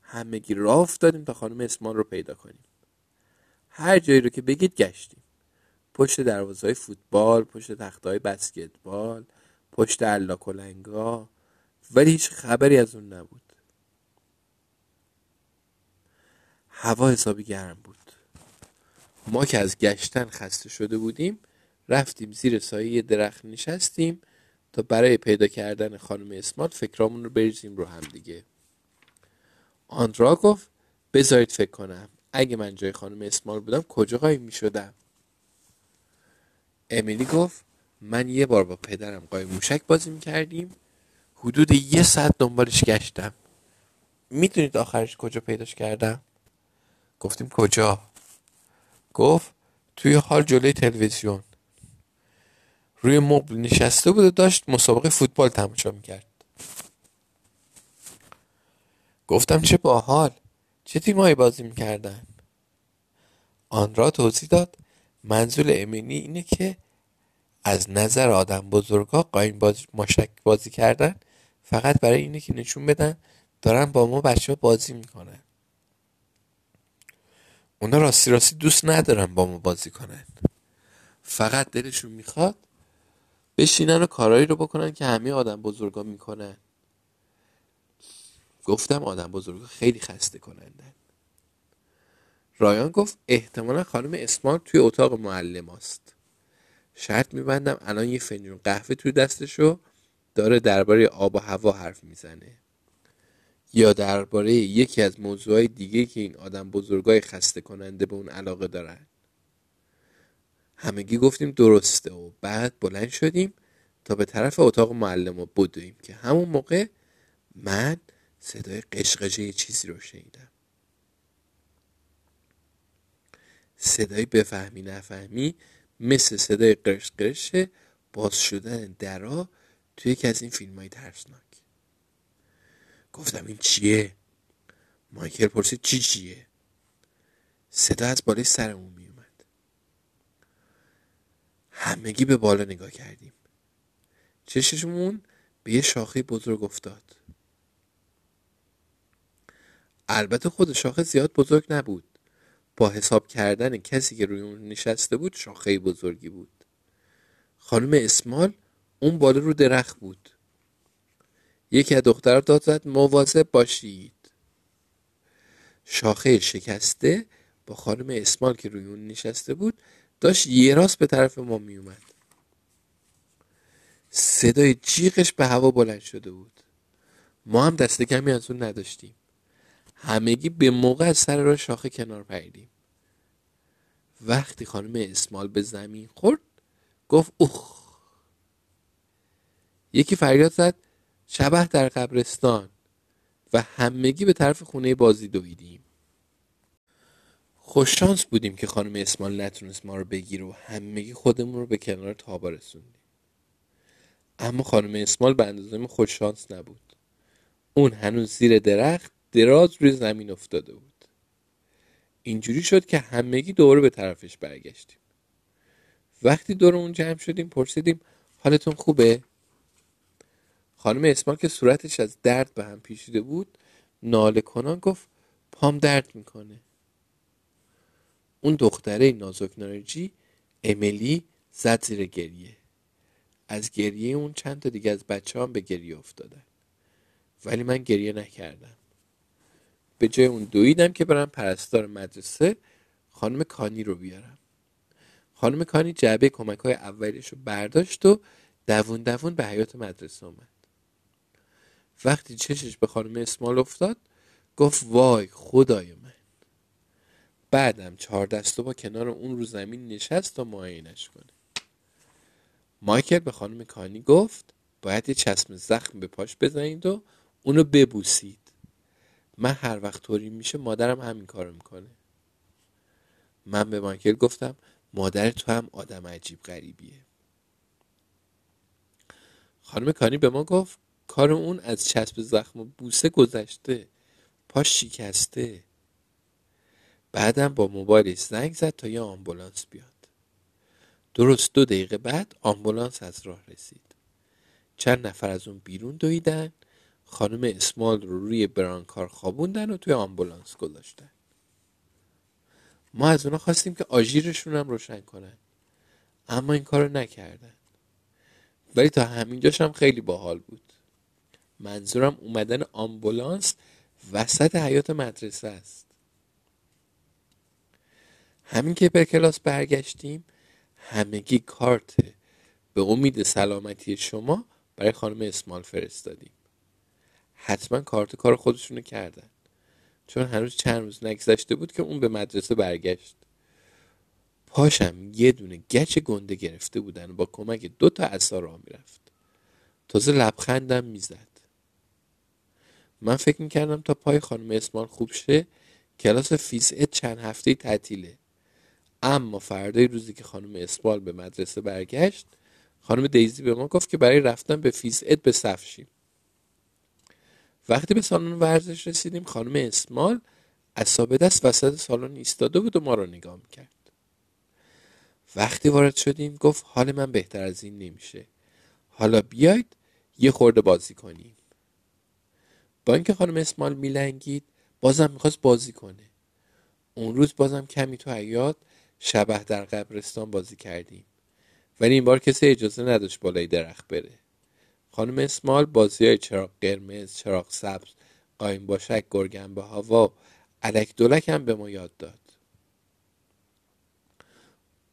همگی راه افتادیم تا خانم اسمان رو پیدا کنیم. هر جایی رو که بگید گشتیم. پشت دروازه های فوتبال پشت تخت های بسکتبال پشت علا کلنگا ولی هیچ خبری از اون نبود. هوا حسابی گرم بود. ما که از گشتن خسته شده بودیم رفتیم زیر سایه درخت نشستیم تا برای پیدا کردن خانم اسمات فکرامون رو بریزیم رو هم دیگه. آندرا گفت بذارید فکر کنم. اگه من جای خانم اسمال بودم کجا قایم می شدم امیلی گفت من یه بار با پدرم قایم موشک بازی می کردیم حدود یه ساعت دنبالش گشتم. می‌دونید آخرش کجا پیداش کردم؟ گفتیم کجا؟ گفت توی حال جلوی تلویزیون. روی مبل نشسته بود و داشت مسابقه فوتبال تماشا می‌کرد. گفتم چه باحال چه تیمایی بازی می‌کردن؟ آن را توضیح داد منظور امینی اینه که از نظر آدم بزرگا قایم بازی ماشک بازی کردن فقط برای اینه که نشون بدن دارن با ما بچه بازی می‌کنن. اونا راستی راستی دوست ندارن با ما بازی کنن. فقط دلشون می‌خواد بشینن و کارهایی رو بکنن که همه آدم بزرگا می‌کنن. گفتم آدم بزرگا خیلی خسته کنندن. رایان گفت احتمالا خانم اسمان توی اتاق معلم است شرط میبندم الان یه فنجون قهوه توی دستشو داره درباره آب و هوا حرف می‌زنه. یا درباره یکی از موضوعهای دیگه که این آدم بزرگای خسته کننده به اون علاقه دارن. همگی گفتیم درسته و بعد بلند شدیم تا به طرف اتاق معلم رو بدویم که همون موقع من صدای قشقشه چیزی رو شنیدم. صدای بفهمی نفهمی مثل صدای قرش قرش باز شدن درا توی یکی از این فیلم های ترسناک. گفتم این چیه؟ مایکل پرسید چی چیه؟ صدا از بالای سرمون می اومد همگی به بالا نگاه کردیم. چشممون به یه شاخه بزرگ افتاد. البته خود شاخه زیاد بزرگ نبود. با حساب کردن کسی که روی اون نشسته بود شاخه بزرگی بود. خانم اسمال اون بالا رو درخت بود. یکی از دخترها داد زد مواظب باشید. شاخه شکسته با خانم اسمال که روی اون نشسته بود داشت یه راست به طرف ما می اومد. صدای جیغش به هوا بلند شده بود. ما هم دست کمی از اون نداشتیم. همگی به موقع از سر راه شاخه کنار پریدیم. وقتی خانم اسمال به زمین خورد گفت اوخ. یکی فریاد زد شبه در قبرستان و همگی به طرف خونه بازی دویدیم. خوششانس بودیم که خانم اسمال نتونست ما رو بگیره و همگی خودمون رو به کنار تابا رسوندیم. اما خانم اسمال به اندازه خوششانس نبود. اون هنوز زیر درخت دراز روی زمین افتاده بود. اینجوری شد که همگی دوره به طرفش برگشتیم. وقتی دور اون جمع شدیم پرسیدیم حالتون خوبه؟ خانم اسمال که صورتش از درد به هم پیشیده بود ناله کنان گفت پام درد می‌کنه. اون دختره نازک نارنجی امیلی زد زیر گریه. از گریه اون چند تا دیگه از بچه هم به گریه افتادن. ولی من گریه نکردم. به جای اون دویدم که برم پرستار مدرسه خانم کانی رو بیارم. خانم کانی جعبه کمک های اولیش رو برداشت و دوون دوون به حیات مدرسه اومد. وقتی چشش به خانم اسمال افتاد گفت وای خدای من. بعدم چهار دستو با کنار اون رو زمین نشست تا معاینش کنه. مایکل به خانم کانی گفت باید یه چسم زخم به پاش بزنید و اونو ببوسید. من هر وقت طوری میشه مادرم همین کارو می‌کنه. من به مایکل گفتم مادر تو هم آدم عجیب غریبیه. خانم کانی به ما گفت کار اون از چسب زخم و بوسه گذشته. پاش شکسته. بعدم با موبایلش زنگ زد تا یه آمبولانس بیاد. درست دو دقیقه بعد آمبولانس از راه رسید. چند نفر از اون بیرون دویدن. خانم اسمال رو روی برانکار خوابوندن و توی آمبولانس گذاشتن. ما از اونا خواستیم که آژیرشون هم روشن کنن. اما این کارو نکردن. ولی تا همینجاش هم خیلی باحال بود. منظورم اومدن آمبولانس وسط حیات مدرسه است. همین که به کلاس برگشتیم همگی کارت به امید سلامتی شما برای خانم اسمال فرستادیم. حتما کارت کار خودشونو کردن. چون هنوز چند روز نگذشته بود که اون به مدرسه برگشت. پاشم یه دونه گچ گنده گرفته بودن و با کمک دو تا عصا راه می‌رفت. تازه لبخندم می‌زد. من فکر می‌کردم تا پای خانم اسمال خوب شه کلاس فیزیک چند هفته تعطیله. اما فردای روزی که خانم اسمال به مدرسه برگشت خانم دیزی به ما گفت که برای رفتن به فیزیک به صف شیم. وقتی به سالن ورزش رسیدیم خانم اسمال اصابه دست وسط سالن ایستاده بود و ما را نگاه می‌کرد. وقتی وارد شدیم گفت حال من بهتر از این نمیشه. حالا بیاید یه خورده بازی کنیم. با اینکه خانم اسمال میلنگید بازم می‌خواست بازی کنه. اون روز بازم کمی تو حیات شبه در قبرستان بازی کردیم. ولی این بار کسی اجازه نداشت بالای درخت بره. خانم اسمال بازی های چراغ قرمز چراغ سبز قایم باشک گرگن به هوا علک دولک هم به ما یاد داد.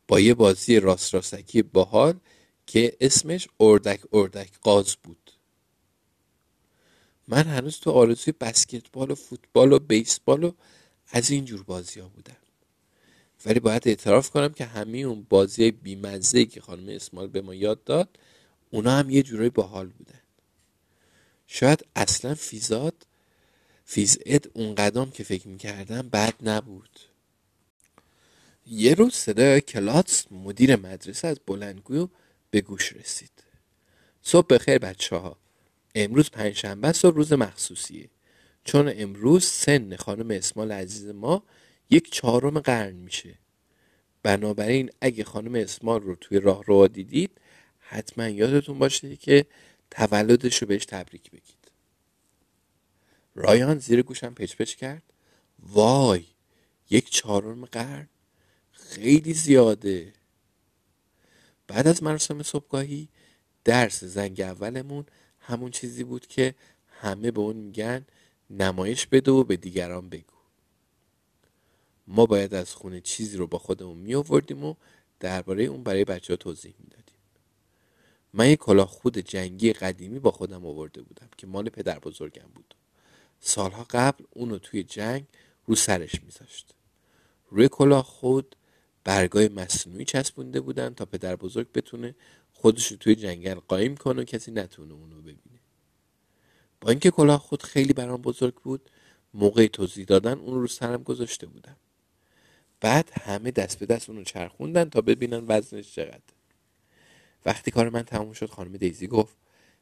با یه بازی راست راستکی باحال که اسمش اردک اردک قاز بود. من هنوز تو آرزوی بسکتبال و فوتبال و بیسبال و از این جور بازی ها بودم. ولی باید اعتراف کنم که همه اون بازی بیمزه که خانم اسمال به ما یاد داد اونا هم یه جورایی باحال بودن. شاید اصلا فیزاد فیزاد اون قدم که فکر می‌کردم بد نبود. یه روز صدای کلاتس مدیر مدرسه از بلندگوی به گوش رسید. صبح بخیر بچه ها امروز پنجشنبه است و روز مخصوصیه. چون امروز سن خانم اسمال عزیز ما یک چهارم قرن میشه. بنابراین اگه خانم اسمال رو توی راه رو دیدید حتما یادتون باشه که تولدش رو بهش تبریک بگید. رایان زیر گوشم پچ پچ کرد. وای یک چهارم قرن؟ خیلی زیاده. بعد از مراسم صبحگاهی درس زنگ اولمون همون چیزی بود که همه به اون میگن نمایش بده و به دیگران بگو. ما باید از خونه چیزی رو با خودمون می آوردیم و درباره اون برای بچه ها توضیح می‌دادیم. من یک کلاه خود جنگی قدیمی با خودم آورده بودم که مال پدر بزرگم بود. سالها قبل اونو توی جنگ رو سرش میذاشت. روی کلاه خود برگای مصنوعی چسبونده بودن تا پدر بزرگ بتونه خودش رو توی جنگل قایم کنه و کسی نتونه اونو ببینه. با اینکه کلاه خود خیلی برام بزرگ بود موقع توضیح دادن اون رو سرم گذاشته بودم. بعد همه دست به دست اونو چرخوندن تا ببینن وزنش چقدر. وقتی کار من تموم شد خانم دیزی گفت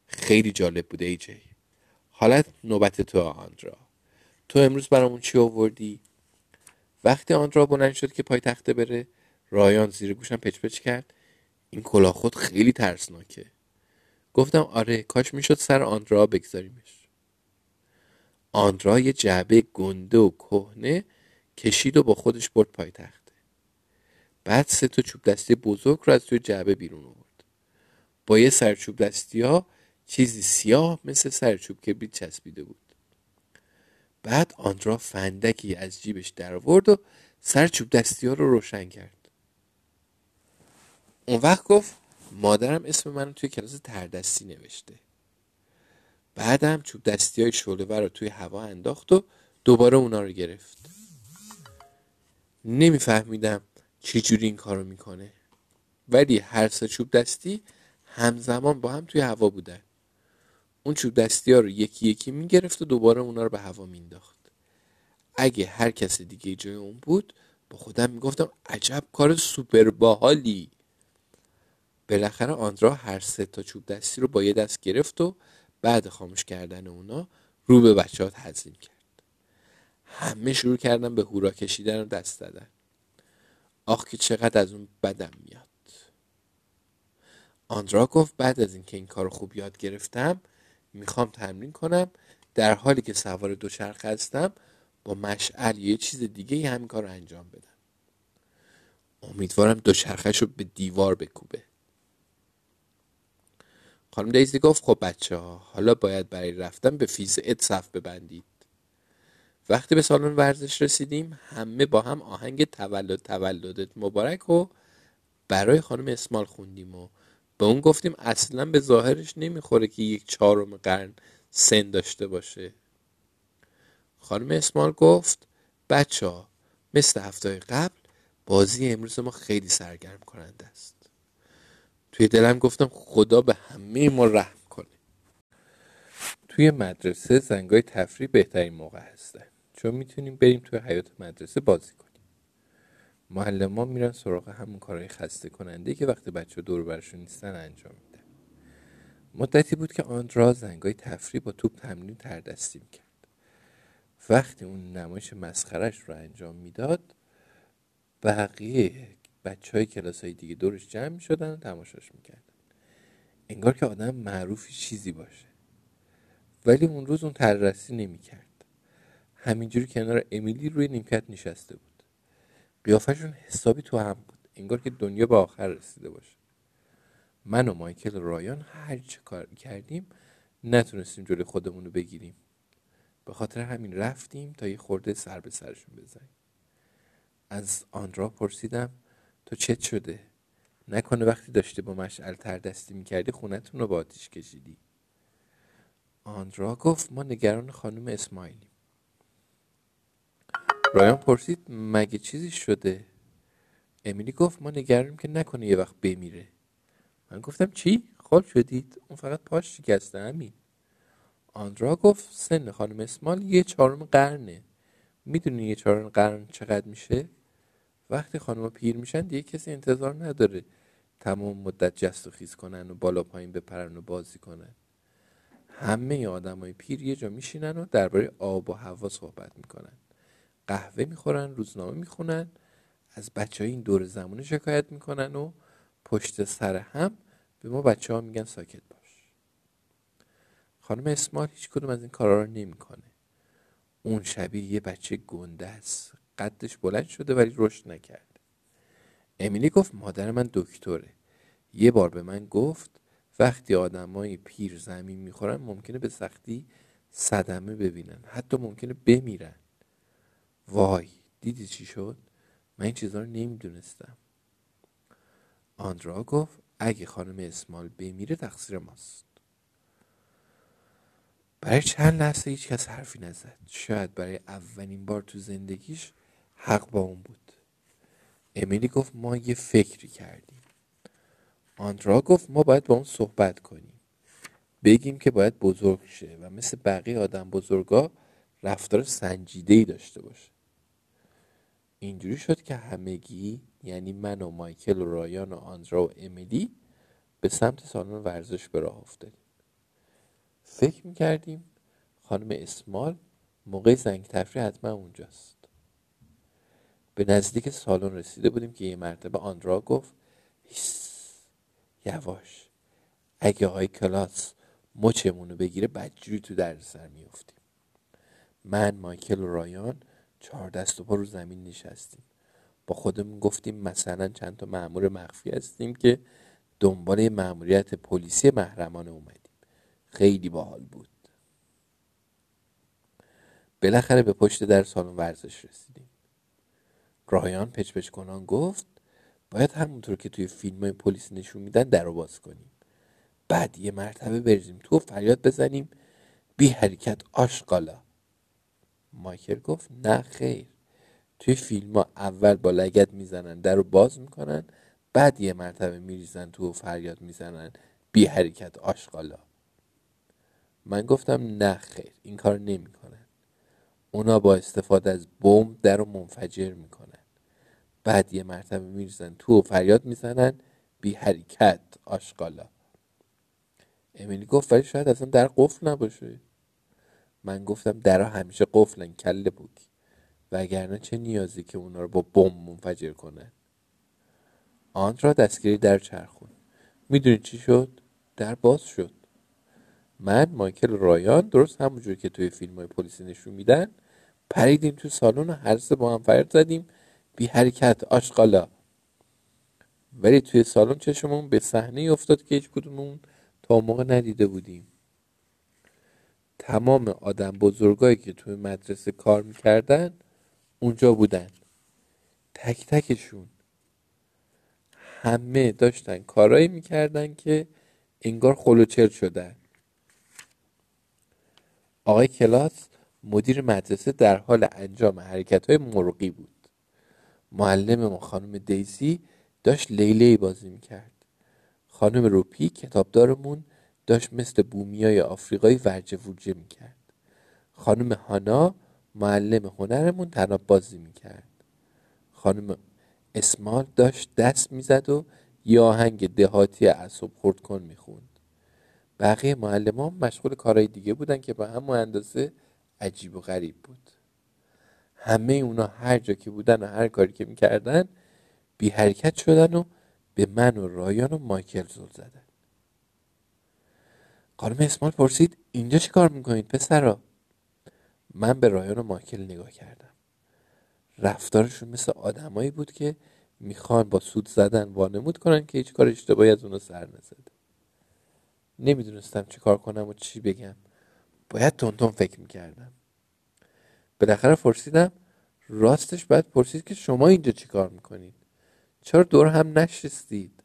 خیلی جالب بوده ای جی. حالت نوبت تو آندرا. تو امروز برامون چی آوردی؟ وقتی آندرا بلند شد که پای تخته بره رایان زیر گوشم پچ پچ کرد. این کلاه خود خیلی ترسناکه. گفتم آره کاش می‌شد سر آندرا بگذاریمش. آندرا یه جعبه گنده و کهنه کشید و با خودش برد پای تخته بعد سه تا چوب دستی بزرگ رو از توی جعبه بیرون آورد. با یه سرچوب دستی ها چیزی سیاه مثل سرچوب کبریت چسبیده بود. بعد آندرا فندکی از جیبش در آورد و سرچوب دستی ها رو روشن کرد. اون وقت گفت مادرم اسم منو توی کلاس تردستی نوشته. بعدم چوب دستی های شعله رو توی هوا انداخت و دوباره اونا رو گرفت. نمیفهمیدم چه جوری این کارو می‌کنه. ولی هر سه چوب دستی همزمان با هم توی هوا بودن. اون چوب دستی ها رو یکی یکی می‌گرفت و دوباره اونا رو به هوا مینداخت اگه هر کس دیگه جای اون بود با خودم می‌گفتم عجب کار سوپر باحالی بالاخره آندرا هر سه تا چوب دستی رو با یه دست گرفت و بعد خاموش کردن اونا رو به بچه تزیم کرد. همه شروع کردن به هورا کشیدن و دست دادن آخ که چقدر از اون بدم میاد. آندرا گفت بعد از اینکه این کار خوب یاد گرفتم می‌خوام تمرین کنم. در حالی که سوار دوچرخ هستم با مشعل یه چیز دیگه همین کار رو انجام بدم. امیدوارم دوچرخش رو به دیوار بکوبه. خانم دیزی گفت خب بچه ها حالا باید برای رفتن به فیز اد صف ببندید. وقتی به سالن ورزش رسیدیم همه با هم آهنگ تولد تولدت مبارک و برای خانم اسمال خوندیم و به اون گفتیم اصلا به ظاهرش نمی‌خوره که یک چهارم قرن سن داشته باشه. خانم اسمال گفت بچه ها مثل هفته قبل بازی امروز ما خیلی سرگرم کننده است. توی دلم گفتم خدا به همه ما رحم کنه. توی مدرسه زنگای تفریح بهترین موقع هستن. چون می‌تونیم بریم توی حیات مدرسه بازی کنیم. معلم ها میرن سراغ همون کارهای خسته کننده که وقتی بچه دور برشون نیستن انجام میدن. مدتی بود که آندرا زنگای تفریح با توپ تمرین تردستی می‌کرد وقتی اون نمایش مسخرش رو انجام می‌داد بقیه بچه های کلاس های دیگه دورش جمع می شدن و تماشاش می‌کردن. انگار که آدم معروفی چیزی باشه. ولی اون روز اون تررسی نمی‌کرد. همینجوری کنار امیلی روی نیمکت نشسته بود. قیافشون حسابی تو هم بود. انگار که دنیا به آخر رسیده باشه. من و مایکل و رایان هر چه کار کردیم نتونستیم جلوی خودمون رو بگیریم. به خاطر همین رفتیم تا یه خورده سر به سرشون بزنیم. از آنرا پرسیدم تو چت شده؟ نکنه وقتی داشته با مشعل تر دستی می‌کردی خونتون رو با آتیش کشیدی. آندرا گفت ما نگران خانم اسماعیلیم. رایان پرسید مگه چیزی شده؟ امیلی گفت ما نگرانیم که نکنه یه وقت بمیره. من گفتم چی؟ خال شدید؟ اون فقط پاش شکسته همین. آندرا گفت سن خانم اسمال یه چهارم قرنه. می‌دونی یه چهارم قرن چقدر میشه؟ وقتی خانم پیر میشن دیگه کسی انتظار نداره تمام مدت جست و خیز کنن و بالا پایین بپرن و بازی کنن. همه های پیر یه جا میشینن و درباره آب و هوا صحبت می‌کنن. قهوه می‌خورن روزنامه می‌خونن از بچه های این دور زمانه شکایت می‌کنن و پشت سر هم به ما بچه ها میگن ساکت باش. خانم اسمال هیچ کدوم از این کارا رو نمی‌کنه. اون شبیه یه بچه گنده است. قدش بلند شده ولی رشد نکرد. امیلی گفت مادر من دکتره. یه بار به من گفت وقتی آدمای پیر زمین می‌خورن ممکنه به سختی صدمه ببینن. حتی ممکنه بمیرن. وای دیدی چی شد؟ من این چیزها رو نمی‌دونستم. آندرا گفت اگه خانم اسمال بمیره تقصیر ماست. برای چند لحظه هیچ کس حرفی نزد. شاید برای اولین بار تو زندگیش حق با اون بود. امیلی گفت ما یه فکری کردیم. آندرا گفت ما باید با اون صحبت کنیم. بگیم که باید بزرگ شه و مثل بقیه آدم بزرگا رفتار سنجیده ای داشته باشه. اینجوری شد که همگی یعنی من و مایکل و رایان و آندرا و امیلی به سمت سالن ورزش به راه افتادیم. فکر می‌کردیم خانم اسمال موقع زنگ تفریح حتما اونجاست. به نزدیک سالن رسیده بودیم که یه مرتبه آندرا گفت یواش اگه آقای کلاس مچمونو بگیره بدجوری تو در سر میفتیم من مایکل و رایان چهار دست و پا رو زمین نشستیم. با خودمون گفتیم مثلا چند تا معمور مخفی هستیم که دنبال معمولیت پلیسی محرمانه اومدیم. خیلی باحال بود. بالاخره به پشت در سالن ورزش رسیدیم. رایان پچ کنان گفت باید همونطور که توی فیلم های پلیس نشون میدن در رو باز کنیم. بعد یه مرتبه بریزیم تو فریاد بزنیم. بی حرکت آشقالا. مایکل گفت نه خیر. توی فیلم ها اول با لگت می‌زنن در رو باز می‌کنن بعد یه مرتبه میریزن تو فریاد می‌زنن. بی حرکت آشقالا. من گفتم نه خیر این کار نمی‌کنن. اونا با استفاده از بمب در رو منفجر می‌کنن. بعد یه مرتبه میریزن تو و فریاد می‌زنن. بی حرکت. آشقالا. امیلی گفت ولی شاید اصلا در قفل نباشه. من گفتم درها همیشه قفلن کله بوک. وگرنه چه نیازی که اونا رو با بم منفجر کنن آن را دستگیری در چرخون. می‌دونی چی شد؟ در باز شد. من مایکل رایان درست همونجور که توی فیلم های پلیسی نشون میدن پریدیم تو سالن و هر با هم فرد زدیم. بی حرکت آشقالا. ولی توی سالن چشمون به صحنه افتاد که هیچ کدومون تا موقع ندیده بودیم. تمام آدم بزرگایی که توی مدرسه کار می‌کردن اونجا بودن. تک تکشون. همه داشتن کارایی می‌کردن که انگار خلوچل شدن. آقای کلاس مدیر مدرسه در حال انجام حرکت های مرغی بود. معلم ما خانم دیزی داشت لیلی بازی می‌کرد. خانم روپی کتابدارمون داشت مثل بومیای آفریقایی ورجه ورجه می‌کرد. خانم هانا معلم هنرمون تناب بازی می‌کرد. خانم اسمال داشت دست می‌زد و یه آهنگ دهاتی اعصاب خورد کن می‌خوند. بقیه معلمان مشغول کارهای دیگه بودن که به همون اندازه عجیب و غریب بود. همه اونا هر جا که بودن و هر کاری که می‌کردن بی حرکت شدن و به من و رایان و مایکل زل زدن. خانم اسمال پرسید اینجا چی کار می‌کنید پسرا؟ من به رایان و مایکل نگاه کردم. رفتارشون مثل آدمایی بود که می‌خوان با سود زدن وانمود کنن که هیچ کار اشتباهی از اونو سر نزده. نمی‌دونستم چی کار کنم و چی بگم. باید تونتون فکر می‌کردم. بالاخره پرسیدم راستش باید پرسید که شما اینجا چی کار می‌کنید؟ چرا دور هم نشستید؟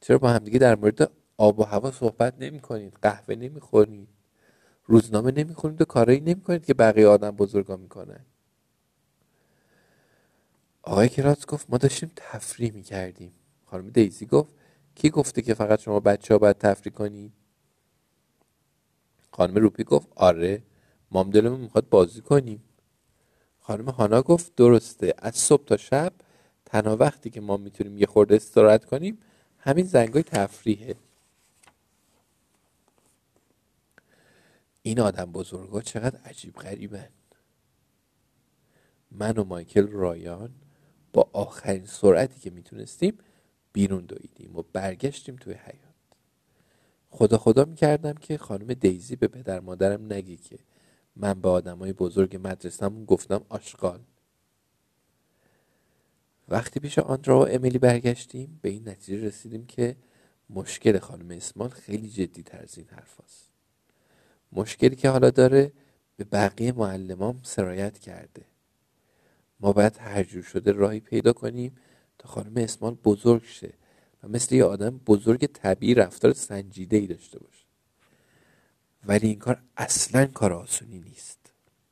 چرا با همدیگه در مورد آب و هوا صحبت نمی کنید قهوه نمی خورید روزنامه نمی و کارایی نمی کنید که بقیه آدم بزرگا می‌کنن؟ آقای کراس گفت ما داشتیم تفریح می کردیم خانم دیزی گفت کی گفته که فقط شما بچه ها باید تفریح کنید؟ خانم روپی گفت آره مام دلمون می‌خواد بازی کنیم. خانم هانا گفت درسته. از صبح تا شب تنها وقتی که ما می‌تونیم یه خورده استراحت کنیم همین زنگای تفریحه. این آدم بزرگا چقدر عجیب غریبن. من و مایکل رایان با آخرین سرعتی که می‌تونستیم بیرون دویدیم و برگشتیم توی حیات خدا خدا می‌کردم که خانم دیزی به پدر مادرم نگی که من به آدمای بزرگ مدرسهمون گفتم آشغال. وقتی پیش آندرا و امیلی برگشتیم به این نتیجه رسیدیم که مشکل خانم اسمال خیلی جدی تر از این حرف هست. مشکلی که حالا داره به بقیه معلمام سرایت کرده. ما باید هر جور شده راهی پیدا کنیم تا خانم اسمال بزرگ شه و مثل یه آدم بزرگ طبیعی رفتار سنجیده ای داشته باشه. ولی این کار اصلا کار آسونی نیست.